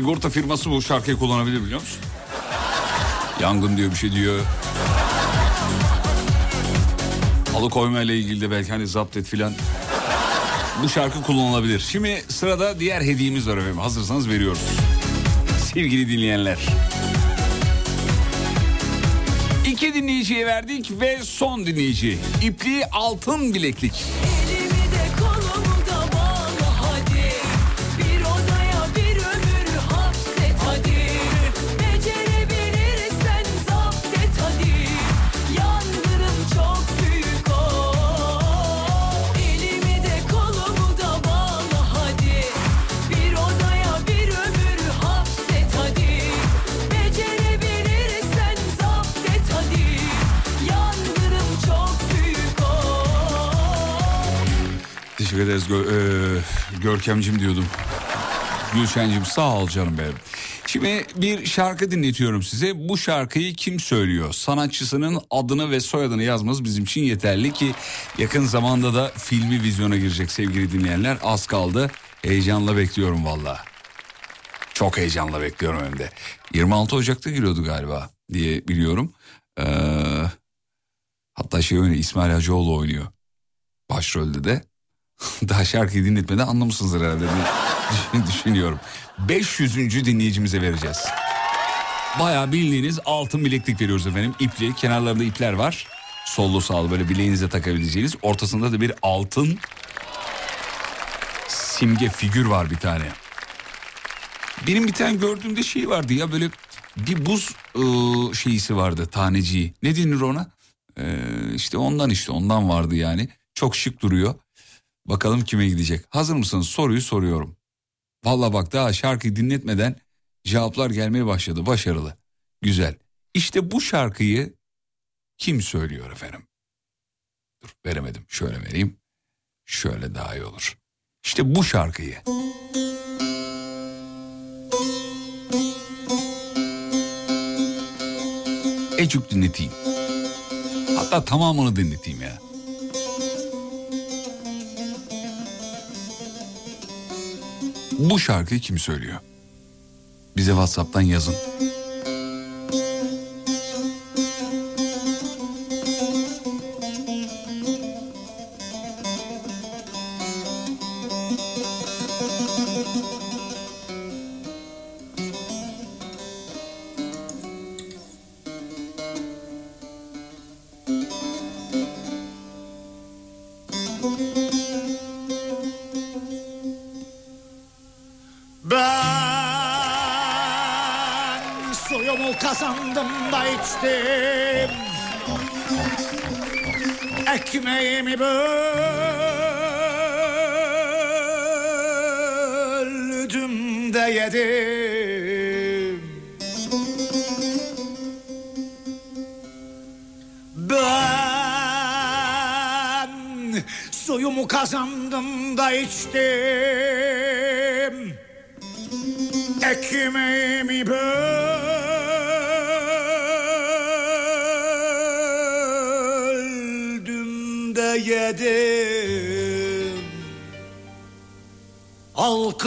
Sigorta firması bu şarkıyı kullanabilir biliyor musun? Yangın diyor bir şey diyor. Alıkoyma ile ilgili de belki hani zapt et filan. Bu şarkı kullanılabilir. Şimdi sırada diğer hediyemiz var efendim. Hazırsanız veriyoruz. Sevgili dinleyenler. İki dinleyiciye verdik ve son dinleyici. İpliği altın bileklik. Görkemcim diyordum. Gülşen'cim sağ ol canım benim. Şimdi bir şarkı dinletiyorum size. Bu şarkıyı kim söylüyor? Sanatçısının adını ve soyadını yazmanız bizim için yeterli ki yakın zamanda da filmi vizyona girecek sevgili dinleyenler. Az kaldı. Heyecanla bekliyorum valla. Çok heyecanla bekliyorum hem de. 26 Ocak'ta giriyordu galiba diye biliyorum. Ee, hatta şey oynuyor İsmail Hacıoğlu oynuyor. Başrolde de. Daha şarkıyı dinletmeden anlamışsınızdır herhalde diye düşünüyorum. 500. dinleyicimize vereceğiz. Bayağı bildiğiniz altın bileklik veriyoruz efendim. İpli kenarlarında ipler var. Sollu sağlı böyle bileğinize takabileceğiniz. Ortasında da bir altın simge figür var bir tane. Benim bir tane gördüğümde şey vardı ya böyle bir buz ıı, şeyisi vardı taneciği. Ne denir ona? Ee, işte ondan işte ondan vardı yani. Çok şık duruyor. Bakalım kime gidecek. Hazır mısınız? Soruyu soruyorum. Valla bak daha şarkıyı dinletmeden cevaplar gelmeye başladı. Başarılı. Güzel. İşte bu şarkıyı kim söylüyor efendim? Dur veremedim. Şöyle vereyim. Şöyle daha iyi olur. İşte bu şarkıyı. Ecuk dinleteyim. Hatta tamamını dinleteyim ya. Bu şarkıyı kim söylüyor? Bize WhatsApp'tan yazın.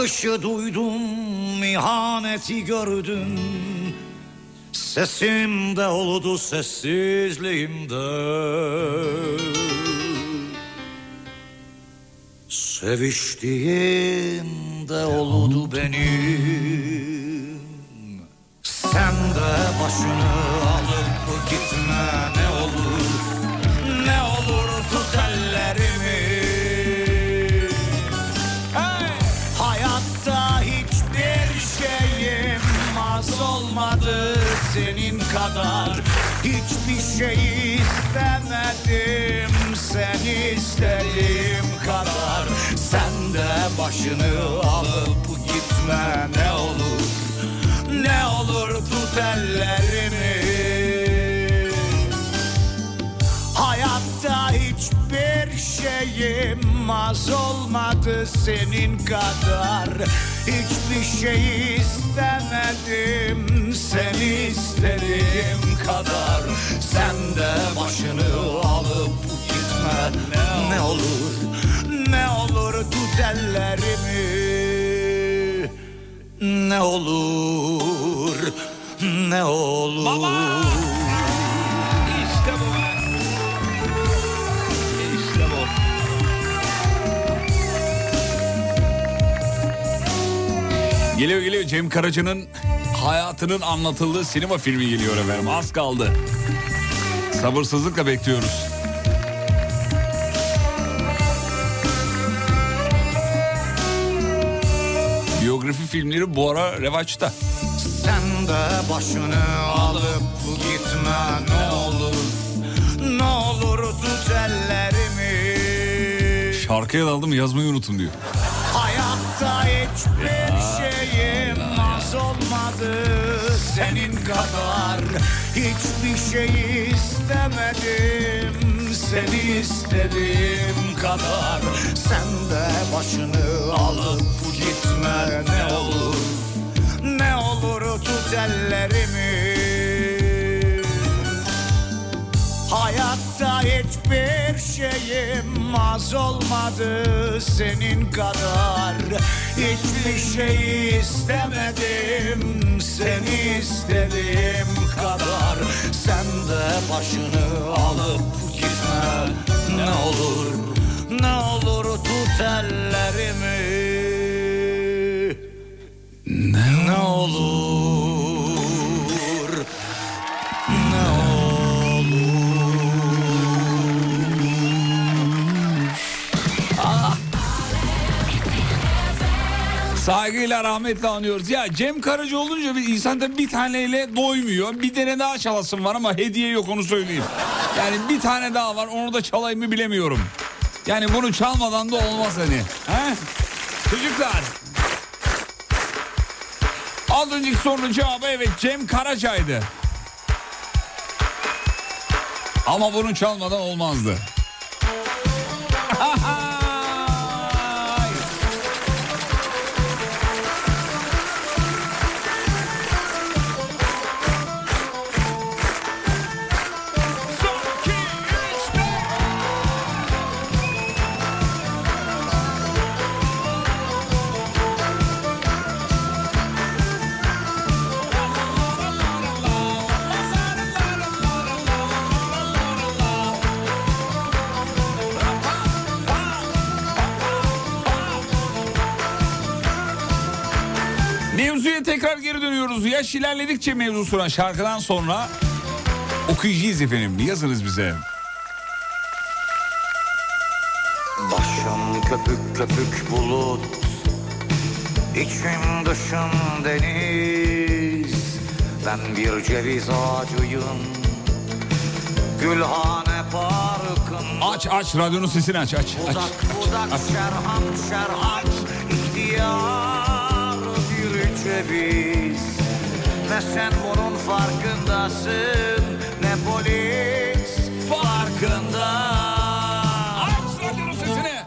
Alkışı duydum, ihaneti gördüm. Sesimde oldu sessizliğimde Seviştiğimde oldu benim. Sen de başını alıp gitme kadar. Hiçbir şey istemedim Seni istediğim kadar. Sen de başını alıp gitme ne olur Ne olur tut ellerimi. Hayatta hiçbir şeyim az olmadı senin kadar Hiçbir şey istemedim seni istediğim kadar. Sen de başını alıp gitme. Ne olur Ne olur tut ellerimi. Ne olur Ne olur. İşte Geliyor geliyor Cem Karaca'nın hayatının anlatıldığı sinema filmi geliyor efendim. Az kaldı. Sabırsızlıkla bekliyoruz. Biyografi filmleri bu ara revaçta. Sen de başını alıp gitme ne olur Ne olur tut ellerimi Şarkıya daldım yazmayı unutun diyor. Hiçbir şeyim az olmadı. Senin kadar Hiçbir şey istemedim. Seni istediğim kadar Sen de başını alıp gitme. Ne olur Ne olur tut ellerimi Hayatta hiçbir şeyim az olmadı senin kadar. Hiçbir şey istemedim seni istediğim kadar. Sen de başını alıp gitme ne olur Ne olur tut ellerimi. Ne olur Saygıyla rahmetle anıyoruz. Ya Cem Karaca olunca bir insan da bir taneyle doymuyor. Bir tane daha çalasım var ama hediye yok onu söyleyeyim. Yani bir tane daha var onu da çalayım mı bilemiyorum. Yani bunu çalmadan da olmaz hani. He? Çocuklar. Az önceki sorunun cevabı evet Cem Karaca'ydı. Ama bunu çalmadan olmazdı. dönüyoruz. Yaş ilerledikçe mevzusuna şarkıdan sonra okuyacağız efendim. Yazınız bize. Başım köpük köpük bulut İçim dışım deniz Ben bir ceviz ağacıyım Gülhane parkın Aç aç radyonun sesini aç aç. aç. Budak budak şerham şerhaç İhtiyar bir ceviz Ne sen bunun farkındasın. Ne polis farkında? Aç radyonun sesini.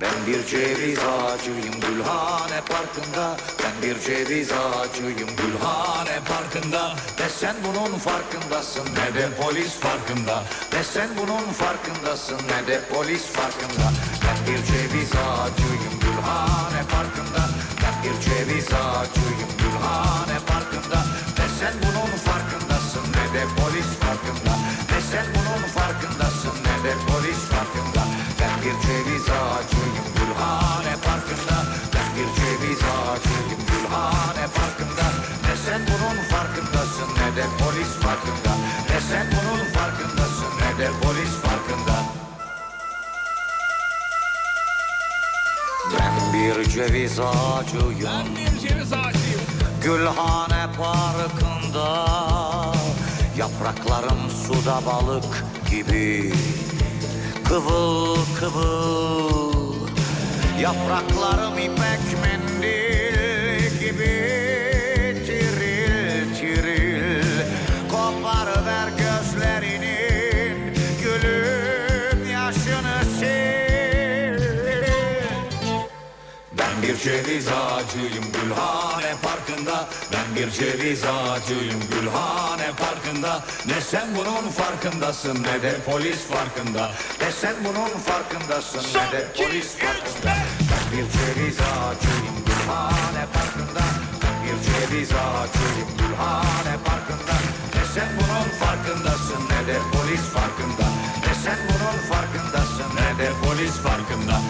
Ben bir ceviz ağacıyım Gülhane Parkı'nda. Ben bir ceviz ağacıyım Gülhane Parkı'nda. Ne sen bunun farkındasın ne de polis farkında. Ne sen bunun farkındasın ne de polis farkında. Ben bir ceviz ağacıyım Gülhane Parkı'nda. Ben bir ceviz ağacıyım Gülhane sen bunun farkındasın ne de polis farkında. Ben bir ceviz ağacıyım Gülhane Parkı'nda. Ben bir ceviz ağacıyım Gülhane Parkı'nda. Ne sen bunun farkındasın ne de polis farkında. Ne sen bunun farkındasın ne de polis farkında. Ben bir ceviz ağacıyım. Ben bir ceviz ağacıyım. Gülhane Parkı'nda Yapraklarım suda balık gibi. Kıvıl kıvıl. Yapraklarım ipek mendil ceviz ağacıyım Gülhane Parkı'nda. Ben bir ceviz ağacıyım Gülhane Parkı'nda. Ne sen bunun farkındasın ne de polis farkında. Ne sen bunun farkındasın ne de polis farkında. Ben bir ceviz ağacıyım Gülhane Parkı'nda. Ben bir ceviz ağacıyım Gülhane Parkı'nda. Ne sen bunun farkındasın ne de polis farkında. Ne sen bunun farkındasın ne de polis farkında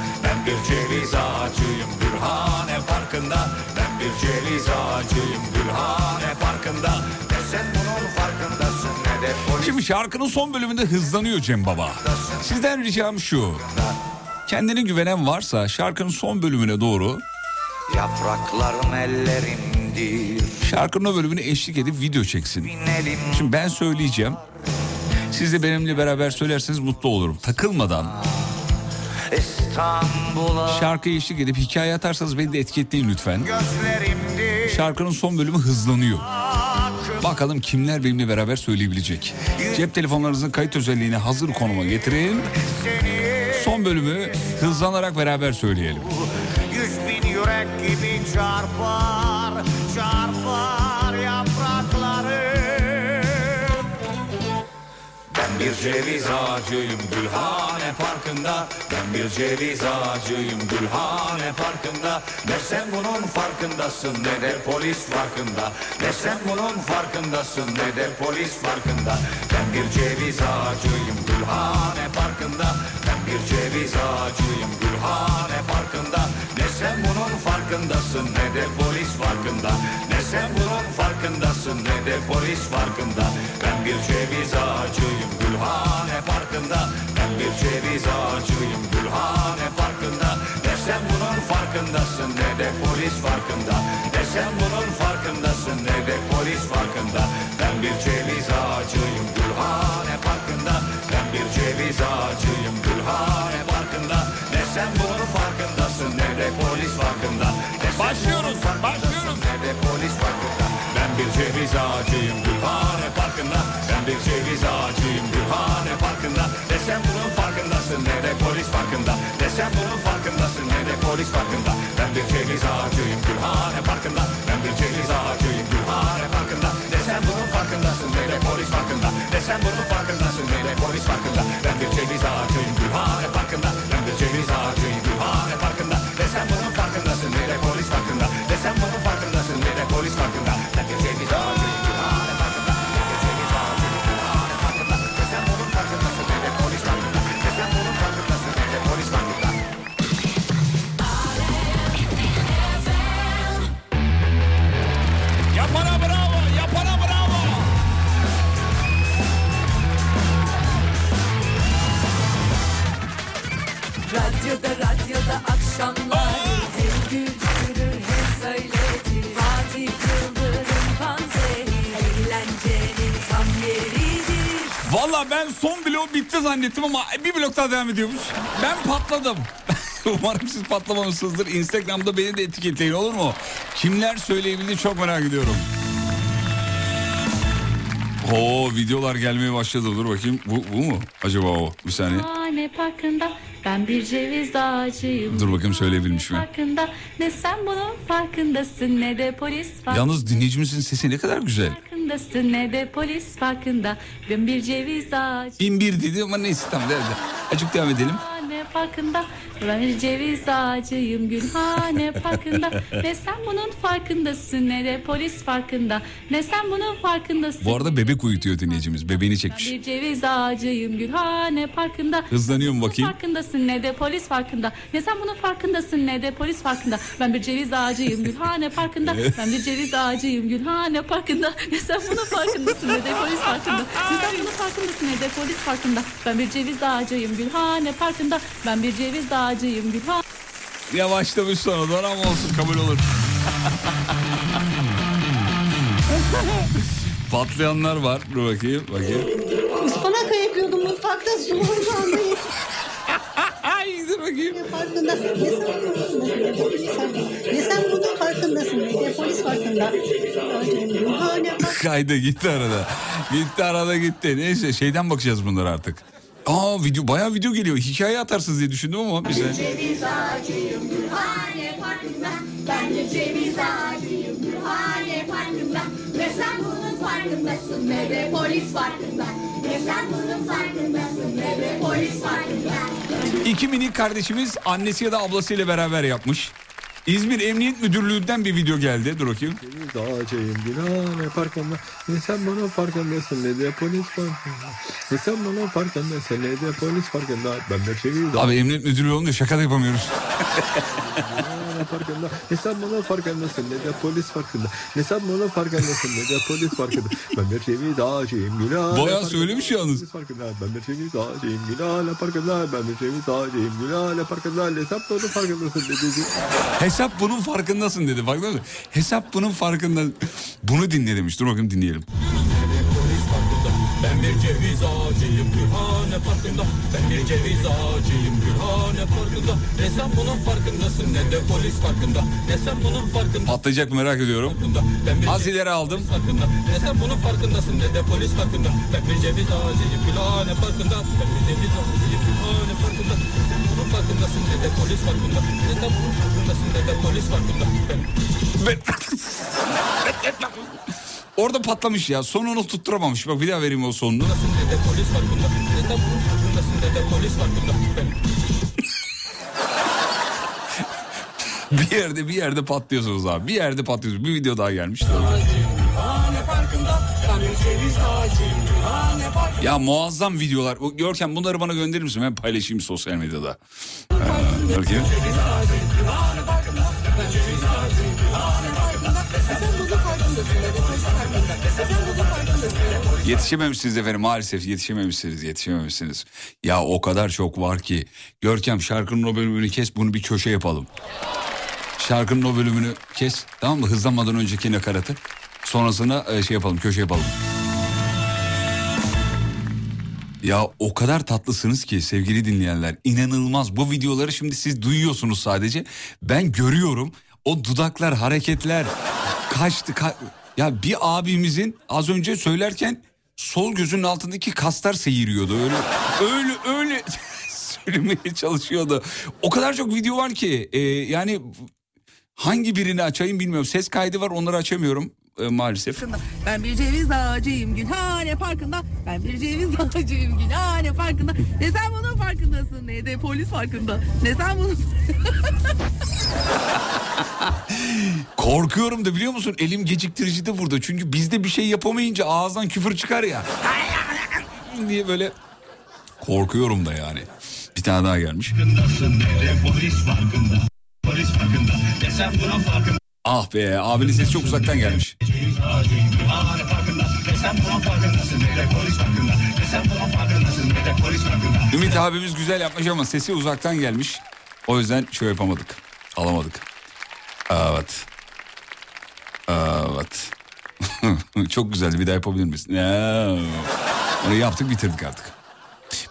bir ceviz ağacıyım Gülhane Parkı'nda Ben bir ceviz ağacıyım Gülhane Parkı'nda Ne sen bunun farkındasın ne de polis Şimdi şarkının son bölümünde hızlanıyor Cem Baba. Sizden ricam şu. Kendine güvenen varsa şarkının son bölümüne doğru Yapraklarım ellerimdir şarkının o bölümüne eşlik edip video çeksin. Şimdi ben söyleyeceğim. Siz de benimle beraber söylerseniz mutlu olurum. Takılmadan İstanbul'a şarkıya eşlik edip hikaye atarsanız beni de etiketleyin lütfen. Şarkının son bölümü hızlanıyor. Bakalım kimler benimle beraber söyleyebilecek. Cep telefonlarınızın kayıt özelliğini hazır konuma getirin. Son bölümü hızlanarak beraber söyleyelim. Yüz bin yürek gibi Çarpar Ben bir ceviz ağacıyım Gülhane Parkı'nda. Ben bir ceviz ağacıyım Gülhane Parkı'nda. Ne sen bunun farkındasın ne de polis farkında. Ne sen bunun farkındasın ne de polis farkında. Ben bir ceviz ağacıyım Gülhane Parkı'nda. Ben bir ceviz ağacıyım Gülhane Parkı'nda. Ne sen bunun farkındasın ne de polis farkında. Ne sen bunun farkındasın ne de polis farkında. Ben bir ceviz ağacıyım Gülhane Parkı'nda Ben bir ceviz ağacıyım Gülhane Parkı'nda Ne sen bunun farkındasın ne de polis farkında. Ne sen bunun farkındasın ne de polis farkında. Ben bir ceviz ağacıyım ceviz ağacıyım Gülhane Parkı'nda Ben bir ceviz ağacıyım zannettim ama bir blok daha devam ediyormuş. Ben patladım. Umarım siz patlamamışsınızdır. Instagram'da beni de etiketleyin olur mu? Kimler söyleyebildi çok merak ediyorum. Oo videolar gelmeye başladı. Dur bakayım. Bu, bu mu? Acaba o. Bir saniye. Hane parkında ben bir ceviz ağacıyım. Dur bakayım söyleyebilmiş mi? Farkında ne sen bunun farkındasın ne de polis farkında. Yalnız dinleyicimizin sesi ne kadar güzel. Farkındasın ne de polis farkında. Ben bir ceviz ağacı. Bin bir dedi ama neyse tamam. Hadi. Açık devam edelim. Hane parkında ben bir ceviz ağacıyım Gülhane parkında. ne sen bunun farkındasın ne de polis farkında. Ne sen bunun farkındasın. Bu arada bebek uyutuyor dinleyicimiz. Bebeğini Ben çekmiş. bir ceviz ağacıyım Gülhane parkında. Hızlanıyor mu bakayım? farkındasın ne de polis farkında. Ne sen bunun farkındasın ne de polis farkında. Ben bir ceviz ağacıyım Gülhane parkında. Ben bir ceviz ağacıyım Gülhane parkında. Ne sen bunun farkındasın ne de polis farkında. Ne sen bunun farkındasın ne de polis farkında. Ben bir ceviz ağacıyım Gülhane parkında. Ben bir ceviz ağacıyım Gülhane. Yavaşlamış sonra da ama olsun kabul olur. Patlayanlar var. Dur bakayım. Bakayım. Ispanak ayıklıyordum mutfakta oldu Ay dur bakayım. Farkında. Ne sen bunun farkındasın. Ne sen bunun farkındasın. Ne de polis farkında. Bak. Kaydı gitti arada. Gitti arada gitti. Neyse şeyden bakacağız bunlara artık. Aa video bayağı video geliyor. Hikaye atarsınız diye düşündüm ama bize. Ceviz ağacıyım Gülhane Parkı'nda Ben de ceviz ağacıyım Gülhane Parkı'nda Ne sen bunun farkındasın ne de polis farkında Ne sen bunun farkındasın ne de polis farkında İki minik kardeşimiz annesi ya da ablasıyla beraber yapmış. İzmir Emniyet Müdürlüğü'nden bir video geldi. Dur bakayım. Dağcıyım Gülhane Parkı'nda Ne sen bana farkındasın ne de polis farkında Ne sen bana farkındasın ne de polis farkında Ben de ceviz Abi Emniyet Müdürlüğü olunca şaka da yapamıyoruz. Gülhane Parkı'nda Ne sen bana farkındasın ne de polis farkında Ne sen bana farkındasın ne de polis farkında Ben de ceviz ağacıyım Gülhane Bayağı Parkı'nda, söylemiş yalnız. polis farkında. Ben de ceviz ağacıyım Gülhane Parkı'nda Ben de ceviz ağacıyım Gülhane Parkı'nda Ne sen bana farkındasın ne de Hesap bunun farkındasın dedi. Farkında mısın? Hesap bunun farkında. Bunu dinle demiş. Dur bakayım dinleyelim. Ben bir ceviz ağacıyım Gülhane Parkı'nda. Ben bir ceviz ağacıyım Gülhane Parkı'nda. Ne sen bunun farkındasın ne de polis farkında Ne sen bunun farkında Patlayacak mı merak ediyorum. Az ileri aldım. farkında Ne sen bunun farkındasın ne de polis farkında Ben bir ceviz ağacıyım Gülhane Parkı'nda. Ben bir ceviz ağacıyım Gülhane Parkı'nda. Sen bunun farkındasın ne de polis farkında Ne sen bunun farkındasın ne de polis farkında Ben Orada patlamış ya. Sonunu tutturamamış. Bak bir daha vereyim o sonunu. Bir yerde bir yerde patlıyorsunuz abi. Bir yerde patlıyorsunuz. Bir video daha gelmiş. Gülhane Parkı'nda Ben bir ceviz ağacıyım Gülhane Parkı'nda Ya muazzam videolar. Görkem bunları bana gönderir misin? Ben paylaşayım sosyal medyada. Ee. Yetişememişsiniz efendim maalesef yetişememişsiniz yetişememişsiniz. Ya o kadar çok var ki. Görkem şarkının o bölümünü kes bunu bir köşe yapalım. Şarkının o bölümünü kes tamam mı hızlanmadan önceki nakaratı. Sonrasında e, şey yapalım köşe yapalım. Ya o kadar tatlısınız ki sevgili dinleyenler inanılmaz bu videoları şimdi siz duyuyorsunuz sadece ben görüyorum o dudaklar hareketler kaçtı ka- ya bir abimizin az önce söylerken sol gözünün altındaki kaslar seyiriyordu öyle öyle öyle söylemeye çalışıyordu o kadar çok video var ki e, yani hangi birini açayım bilmiyorum ses kaydı var onları açamıyorum e, maalesef. Ben bir ceviz ağacıyım Gülhane Parkı'nda. Ben bir ceviz ağacıyım Gülhane Parkı'nda. Ne sen bunun farkındasın ne de polis farkında. Ne sen bunun... Korkuyorum da biliyor musun? Elim geciktirici de burada. Çünkü bizde bir şey yapamayınca ağızdan küfür çıkar ya. diye böyle korkuyorum da yani. Bir tane daha gelmiş. Ah be abinin sesi çok uzaktan gelmiş. Ümit abimiz güzel yapmış ama sesi uzaktan gelmiş. O yüzden şey yapamadık. Alamadık. Evet. Evet. Çok güzeldi bir daha yapabilir misin? Onu yaptık bitirdik artık.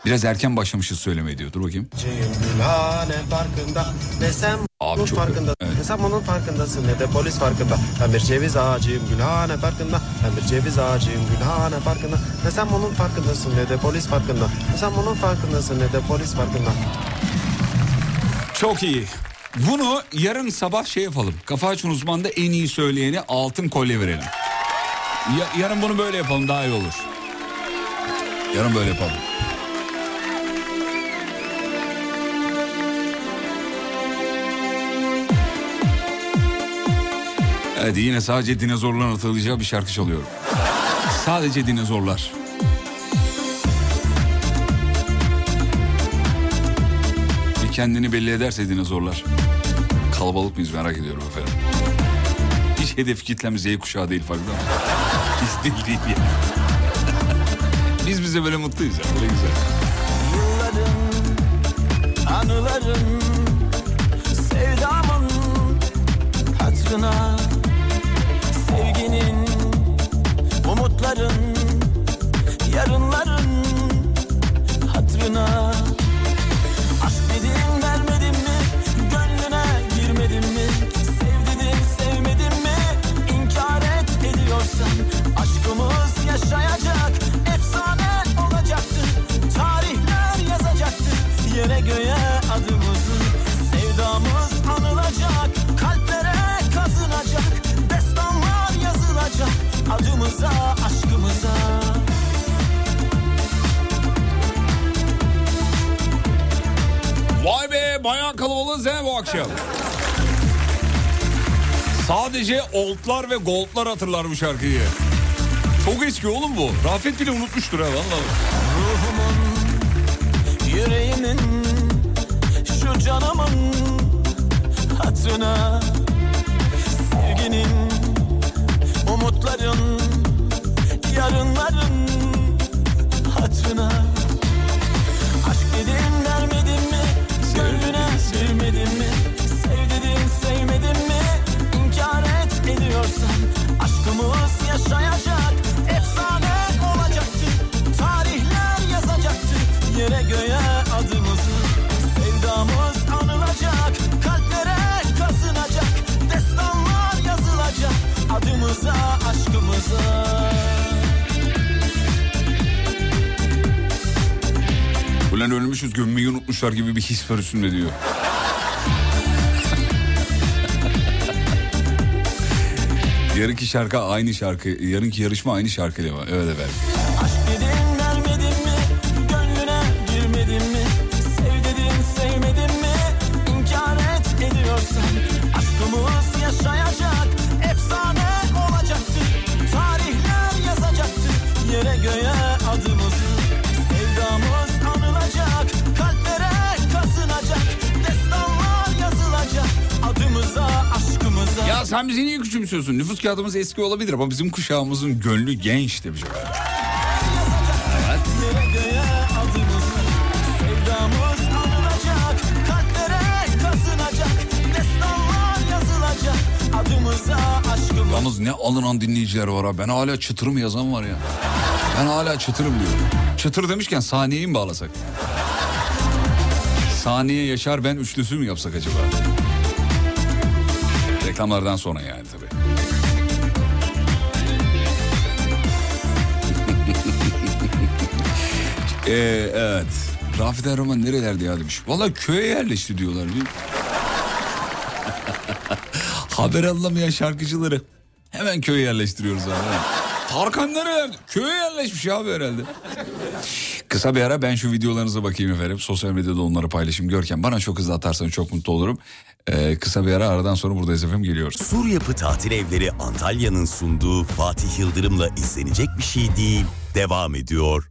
Biraz erken başlamışız söylemeye diyor. Dur bakayım. Abi çok- farkında evet. ne sen bunun farkındasın ne de polis farkında ben bir ceviz ağacıyım Gülhane Parkı'nda ben bir ceviz ağacıyım Gülhane Parkı'nda ne sen bunun farkındasın ne de polis farkında ne sen bunun farkındasın ne de polis farkında Çok iyi. Bunu yarın sabah şey yapalım. Kafa açın uzmanda en iyi söyleyene altın kolye verelim. Ya- yarın bunu böyle yapalım daha iyi olur. Yarın böyle yapalım. Evet yine sadece dinozorların atılacağı bir şarkı çalıyorum. Sadece dinozorlar. kendini belli ederse dinozorlar. Kalabalık mıyız merak ediyorum efendim. Hiç hedef kitlemiz Z kuşağı değil farkında mı? Biz değil değil yani. Biz bize böyle mutluyuz ya. Ne güzel. Yılların, anıların, sevdamın hatrına, sevginin, umutların, yarınların hatrına. Be bayağı kalabalığız he bu akşam. Sadece oldlar ve goldlar hatırlar bu şarkıyı. Çok eski oğlum bu. Rafet bile unutmuştur ha vallahi. Ruhumun, yüreğimin, şu canımın hatırına Sevginin, umutların, yarınların hatırına girmedin mi? Sev dedin sevmedin mi, inkar et ediyorsan Aşkımız yaşayacak, efsane olacaktı. Tarihler yazacaktı yere göğe adımızı. Sevdamız anılacak, kalplere kazınacak. Destanlar yazılacak adımıza, aşkımıza. Ulan ölmüşüz gömmeyi unutmuşlar gibi bir his var üstünde diyor. Yarınki şarkı aynı şarkı. Yarınki yarışma aynı şarkıyla var. Evet efendim. Küçümsüyorsun? Nüfus kağıdımız eski olabilir ama bizim kuşağımızın gönlü genç demiş efendim. Yalnız ne alınan dinleyiciler var ha. Ben hala çıtırım yazan var ya. Ben hala çıtırım diyorum. Çıtır demişken saniyeyi mi bağlasak? Saniye Yaşar ben üçlüsü mü yapsak acaba? Reklamlardan sonra yani Ee, evet. Rafet Erroman nerelerde ya demiş. Valla köye yerleşti diyorlar. Değil? Haber anlamayan şarkıcıları hemen köye yerleştiriyoruz abi. Tarkan nerelerde? Köye yerleşmiş abi herhalde. Kısa bir ara ben şu videolarınıza bakayım efendim. Sosyal medyada onları paylaşayım. Görken bana çok hızlı atarsanız çok mutlu olurum. Ee, kısa bir ara aradan sonra buradayız efendim geliyoruz. Sur Yapı Tatil Evleri Antalya'nın sunduğu Fatih Yıldırım'la izlenecek bir şey değil. Devam ediyor.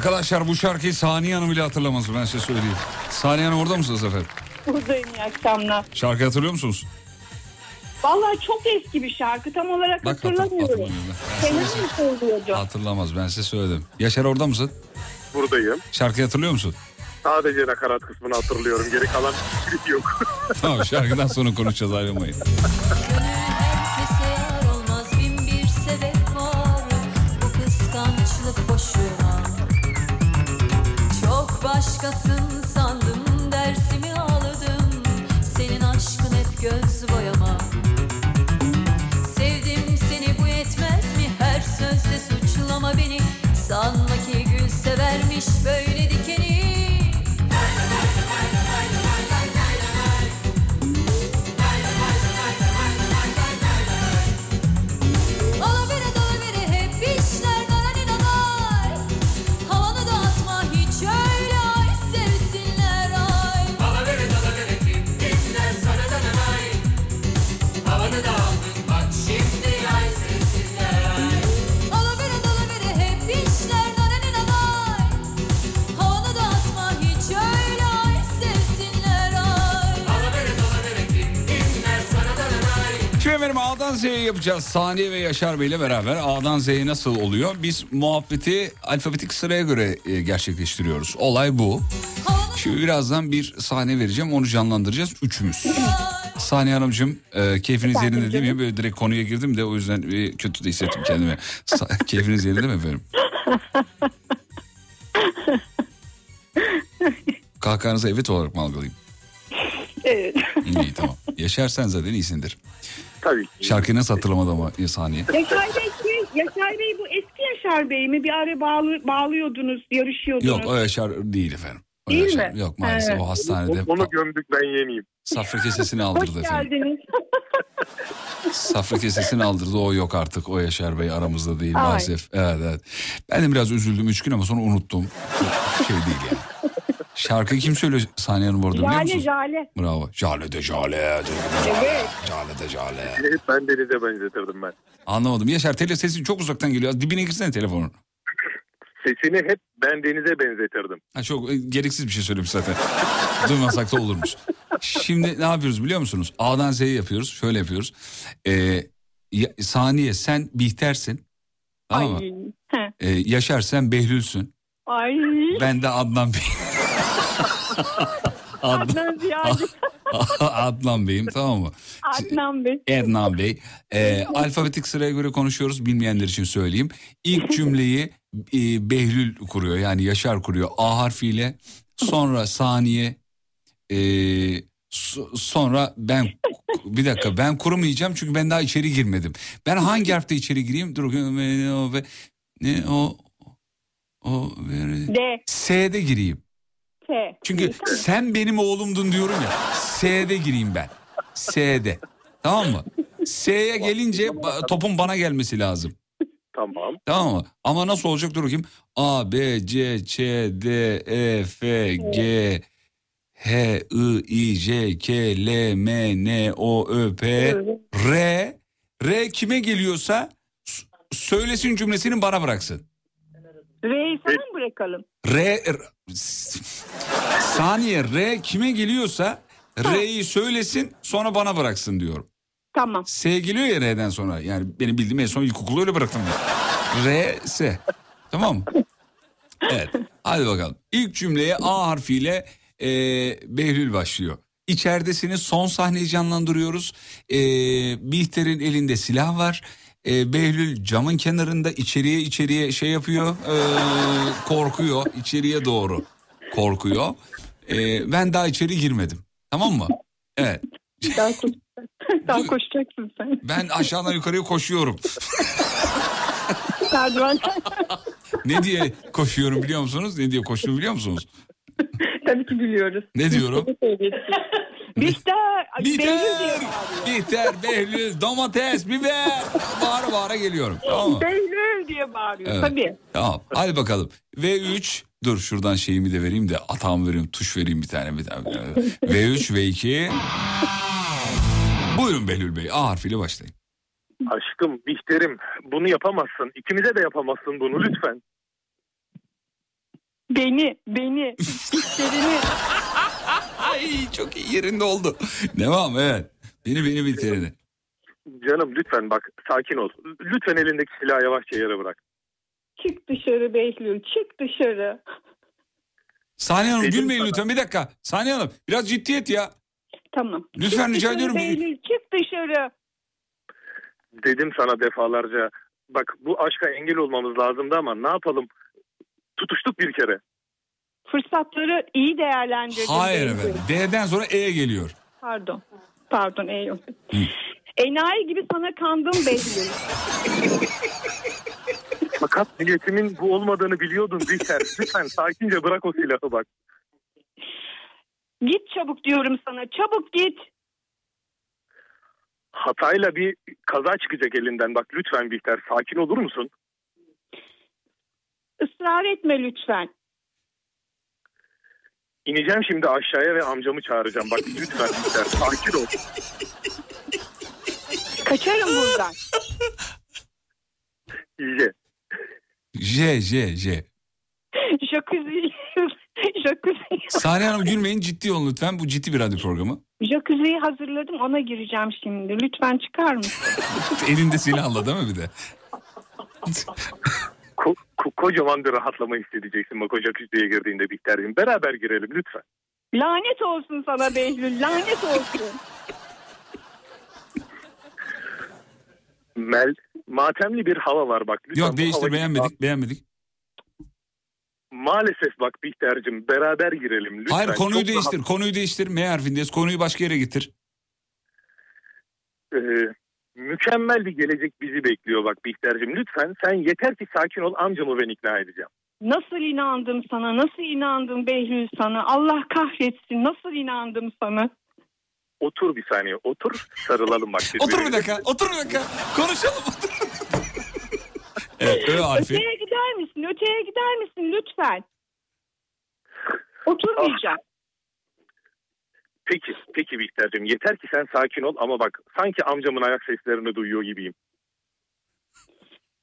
Arkadaşlar bu şarkıyı Saniye Hanım bile hatırlamaz ben size söyleyeyim. Saniye Hanım orada mısınız efendim? Buradayım iyi akşamlar. Şarkıyı hatırlıyor musunuz? Vallahi çok eski bir şarkı tam olarak Bak, hatır- hatırlamıyorum. Senin mi söylüyordu? Hatırlamaz ben size söyledim. Yaşar orada mısın? Buradayım. Şarkıyı hatırlıyor musun? Sadece nakarat kısmını hatırlıyorum. Geri kalan yok. tamam şarkıdan sonra konuşacağız ayrılmayın. A'dan Z'ye yapacağız. Saniye ve Yaşar Bey ile beraber A'dan Z'ye nasıl oluyor? Biz muhabbeti alfabetik sıraya göre e, gerçekleştiriyoruz. Olay bu. Şimdi birazdan bir sahne vereceğim. Onu canlandıracağız üçümüz. Saniye Hanımcığım e, keyfiniz Efendim yerinde değil mi? Böyle direkt konuya girdim de o yüzden bir kötü de hissettim kendimi. Sa- keyfiniz yerinde mi efendim? Kalkanızı evet olarak mı algılayayım? Evet. İyi tamam. Yaşar sen zaten iyisindir. Tabii ki. Şarkıyı nasıl hatırlamadı ama ya saniye. Yaşar Bey, şey, Yaşar Bey bu eski Yaşar Bey mi? Bir ara bağlı, bağlıyordunuz, yarışıyordunuz. Yok o Yaşar değil efendim. O Değil Yaşar- mi? Yok maalesef Evet. o hastanede Onu gömdük ben yeniyim. safra kesesini Hoş aldırdı efendim. geldiniz. Safra kesesini aldırdı o yok artık o Yaşar Bey aramızda değil Ay. maalesef. Evet evet. Ben de biraz üzüldüm üç gün ama sonra unuttum. Şey değil yani. Şarkı kim söylüyor Saniye Hanım orada biliyor Jale musunuz? Jale. Bravo. Jale de jale. de- Evet. Jale de jale. Hep ben denize benzetirdim ben. Anlamadım. Yaşar tele sesin çok uzaktan geliyor. Az Dibine girsene telefonun. Sesini hep ben denize benzetirdim. Ha, çok e, gereksiz bir şey söylemiş zaten. Duymasak da olurmuş. Şimdi ne yapıyoruz biliyor musunuz? A'dan Z'ye yapıyoruz. Şöyle yapıyoruz. Ee, ya- saniye sen Bihter'sin. Tamam mı? Ay. Heh. Ee, Yaşar sen Behlül'sün. Ay. Ben de Adnan Bey. Adnan, Adnan Ziyade. Adnan Bey'im tamam mı? Adnan Bey. Ernan Bey. Ee, alfabetik sıraya göre konuşuyoruz. Bilmeyenler için söyleyeyim. İlk cümleyi e, Behlül kuruyor. Yani Yaşar kuruyor. A harfiyle. Sonra saniye. e, so- sonra ben bir dakika ben kurmayacağım çünkü ben daha içeri girmedim. Ben hangi harfte içeri gireyim? Dur ne o ne o o D. S'de gireyim. Çünkü sen benim oğlumdun diyorum ya. S'de gireyim ben. S'de. Tamam mı? S'ye gelince topun bana gelmesi lazım. Tamam. Tamam mı? Ama nasıl olacak dur bakayım. A, B, C, Ç, D, E, F, G, H, I, I, J, K, L, M, N, O, Ö, P, R. R kime geliyorsa söylesin cümlesini bana bıraksın. R'yi sana mı bırakalım? R, saniye R kime geliyorsa R'yi söylesin sonra bana bıraksın diyorum. Tamam. S geliyor ya R'den sonra. Yani benim bildiğim en son ilkokulu öyle bıraktım ben. R, S. Tamam mı? Evet. Hadi bakalım. İlk cümleye A harfiyle e, Behlül başlıyor. İçeridesiniz son sahneyi canlandırıyoruz. E, Bihter'in elinde silah var. E, Behlül camın kenarında içeriye içeriye şey yapıyor. e, korkuyor. içeriye doğru korkuyor. E, ben daha içeri girmedim. Tamam mı? Evet. Daha, koş daha koşacaksın sen. Ben aşağıdan yukarıya koşuyorum. Ne diye koşuyorum biliyor musunuz? Ne diye koştuğumu biliyor musunuz? Tabii ki biliyoruz. Ne diyorum? Bihter. Bihter, Bihter, Behlül, domates, biber. Bağıra bağıra geliyorum. Tamam mı? Behlül diye bağırıyor. Evet. Tabii. Tamam. Hadi bakalım. V3 dur şuradan şeyimi de vereyim de atağımı vereyim tuş vereyim bir tane bir tane. V3 V2 Buyurun Behlül Bey A harfiyle başlayın. Aşkım, Bihter'im bunu yapamazsın. İkimize de yapamazsın bunu lütfen. Beni, beni, dişlerini. Ay çok iyi yerinde oldu. Devam evet. Beni beni bitirini. Canım lütfen bak sakin ol. Lütfen elindeki silahı yavaşça yere bırak. Çık dışarı Behlül, çık dışarı. Saniye Hanım Dedim gülmeyin sana. lütfen bir dakika. Saniye Hanım biraz ciddiyet ya. Tamam. Lütfen Çık rica dışarı ediyorum. Behlül, çık dışarı. Dedim sana defalarca. Bak bu aşka engel olmamız lazımdı ama ne yapalım? Tutuştuk bir kere. Fırsatları iyi değerlendirdim. Hayır efendim. D'den sonra E geliyor. Pardon. Pardon, iyi yok. Enayi gibi sana kandım Behlül. Fakat niyetimin bu olmadığını biliyordun Bihter. Lütfen sakince bırak o silahı bak. Git çabuk diyorum sana, çabuk git. Hatayla bir kaza çıkacak elinden. Bak lütfen Bihter sakin olur musun? Israr etme lütfen. İneceğim şimdi aşağıya ve amcamı çağıracağım. Bak lütfen Bihter sakin ol. Kaçarım buradan. İyice. J J J. Jacuzzi. Jacuzzi. Saniye Hanım gülmeyin ciddi olun lütfen. Bu ciddi bir radyo programı. Jacuzzi'yi hazırladım ona gireceğim şimdi. Lütfen çıkar mısın? Elinde silahla değil mi bir de? Ko- ko- kocaman bir rahatlama hissedeceksin bak o jacuzziye girdiğinde Bihter'cim. Beraber girelim lütfen. Lanet olsun sana Behlül, lanet olsun. Mel, matemli bir hava var bak. Lütfen Yok bu değiştir havayı- beğenmedik beğenmedik. Maalesef bak Bihter'cim beraber girelim lütfen. Hayır konuyu Çok değiştir. rahat- Konuyu değiştir. M harfindeyiz. Konuyu başka yere getir. Ee, mükemmel bir gelecek bizi bekliyor bak Bihter'cim. Lütfen sen yeter ki sakin ol amcamı ben ikna edeceğim. Nasıl inandım sana, nasıl inandım Behlül sana? Allah kahretsin, nasıl inandım sana? Otur bir saniye otur sarılalım bak. Otur bir dakika. Otur bir dakika. Konuşalım. evet Ö harfi. Öteye gider misin, öteye gider misin lütfen? Oturmayacağım. Peki, peki Bihter'cim yeter ki sen sakin ol ama bak sanki amcamın ayak seslerini duyuyor gibiyim.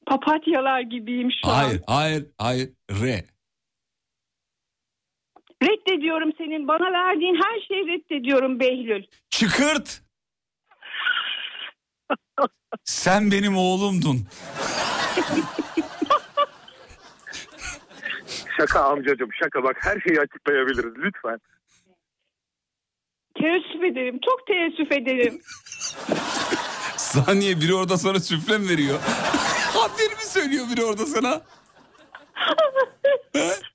Papatyalar gibiyim şu an. Hayır hayır hayır. R. Reddediyorum senin bana verdiğin her şeyi reddediyorum Behlül. Çıkırt. Sen benim oğlumdun. Şaka amcacım şaka bak her şeyi açıklayabiliriz lütfen. Teessüf ederim, çok teessüf ederim. Saniye biri orada sana süfle mi veriyor? Haberi mi söylüyor biri orada sana?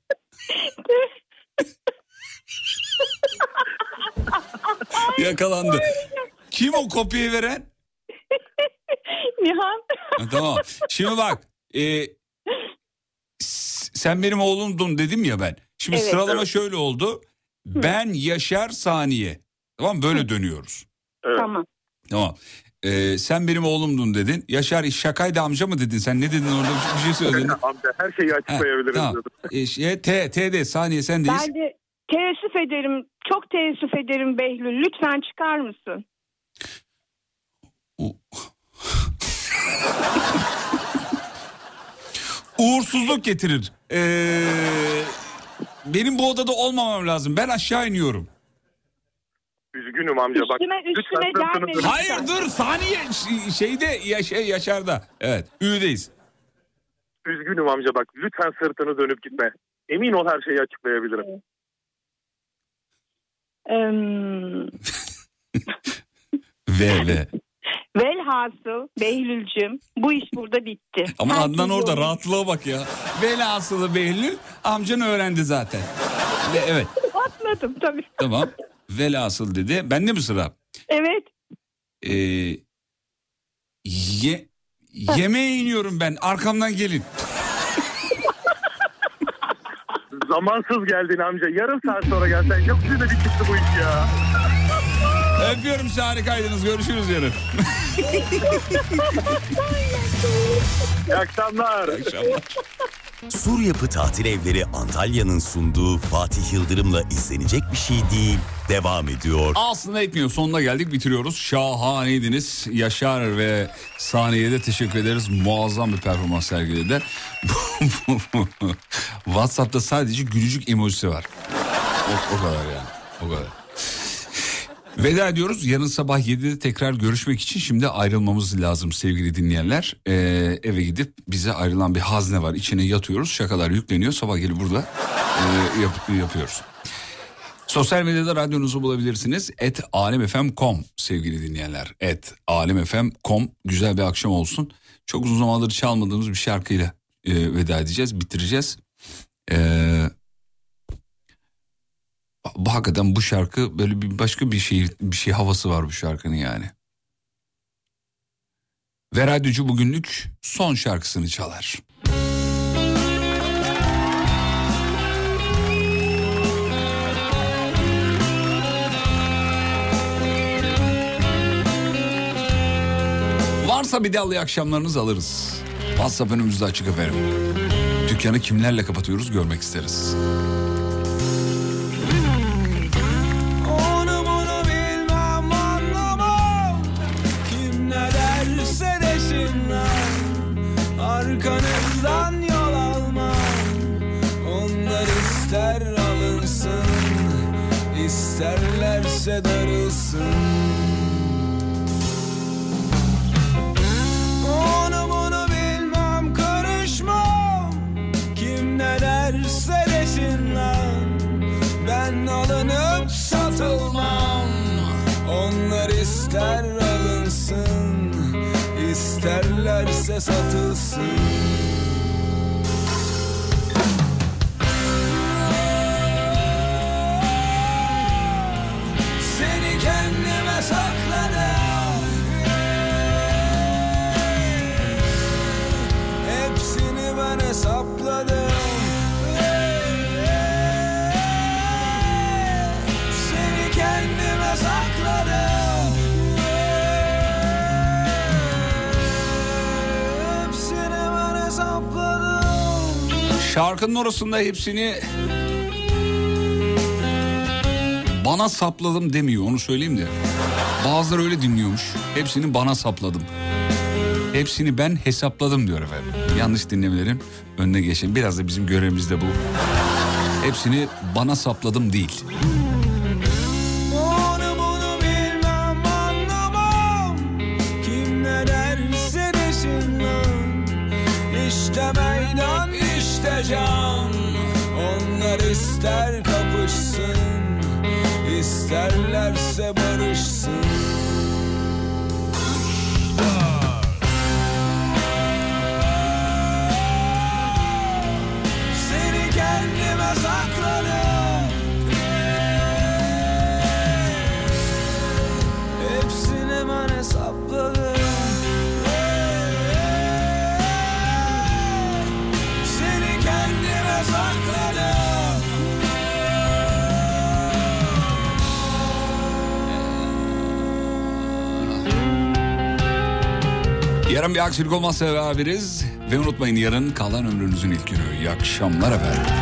Yakalandı. Kim o kopyayı veren? Nihan. Ha, tamam. Şimdi bak. e, sen benim oğlumdun dedim ya ben. Şimdi Evet, sıralama evet. şöyle oldu. Ben Yaşar Saniye. Tamam böyle dönüyoruz. Tamam. Tamam. E, sen benim oğlumdun dedin. Yaşar şakaydı amca mı dedin? Sen ne dedin orada bir şey söyledin. Amca her şeyi açıklayabiliriz. tamam. diyordum. E, şey, T, T de saniye sendeyiz. Ben de teessüf ederim, çok teessüf ederim Behlül. Lütfen çıkar mısın? Uğursuzluk getirir. Ee, benim bu odada olmamam lazım. Ben aşağı iniyorum. Üzgünüm amca bak. Üstüme, üstüme lütfen sırtını gelme dön. Hayır dur saniye şeyde ya, şey Yaşar'da. Evet Ü'deyiz. Üzgünüm amca bak lütfen sırtını dönüp gitme. Emin ol her şeyi açıklayabilirim. Em, V V. velhasıl Behlül'cüm bu iş burada bitti. Ama Herkes Adnan orada yoluna- rahatlığa bak ya. Velhasılı Behlül amcan öğrendi zaten. Ve evet Atladım tabii. tamam. Velhasıl dedi. Bende mi sıra? Evet. Ee, ye, yemeğe iniyorum ben. Arkamdan gelin. Zamansız geldin amca. Yarım saat sonra gelsen. Yok size bir çıktı bu iş ya. Öpüyorum sizi harikaydınız. Görüşürüz yarın. İyi akşamlar. İyi akşamlar. Sur Yapı Tatil Evleri Antalya'nın sunduğu Fatih Yıldırım'la izlenecek bir şey değil. Devam ediyor. Aslında etmiyor. Sonuna geldik bitiriyoruz. Şahaneydiniz. Yaşar ve Saniye'ye de teşekkür ederiz. Muazzam bir performans sergilediler. WhatsApp'ta sadece gülücük emojisi var. O, o kadar yani. O kadar. Veda ediyoruz. Yarın sabah 7'de tekrar görüşmek için şimdi ayrılmamız lazım sevgili dinleyenler. Ee, eve gidip bize ayrılan bir hazne var. İçine yatıyoruz. Şakalar yükleniyor. Sabah gelip burada e, yap- yapıyoruz. Sosyal medyada radyonuzu bulabilirsiniz. Et alemfm.com sevgili dinleyenler. Et alemfm.com güzel bir akşam olsun. Çok uzun zamandır çalmadığımız bir şarkıyla e, veda edeceğiz, bitireceğiz. Ee, bu hakikaten bu şarkı böyle bir başka bir şey bir şey havası var bu şarkının yani. Ve radyocu bugünlük son şarkısını çalar. Varsa bir de iyi akşamlarınızı alırız. WhatsApp önümüzde açık efendim. Dükkanı kimlerle kapatıyoruz görmek isteriz. Arkanızdan yol almam. Onlar ister alınsın isterlerse darılsın. Onu bunu bilmem karışmam. Kim ne derse desinler Ben alınıp satılmam. Onlar ister isterlerse satılsın. Seni kendime sakladım. Hepsini ben hesapladım Şarkının orasında hepsini bana sapladım demiyor onu söyleyeyim de. Bazıları öyle dinliyormuş. Hepsini bana sapladım. Hepsini ben hesapladım diyor efendim. Yanlış dinlemelerin önüne geçin. Biraz da bizim görevimiz de bu. Hepsini bana sapladım değil. İsterlerse barışsın Yarın bir aksilik olmazsa beraberiz. Ve unutmayın yarın kalan ömrünüzün ilk günü. İyi akşamlar efendim.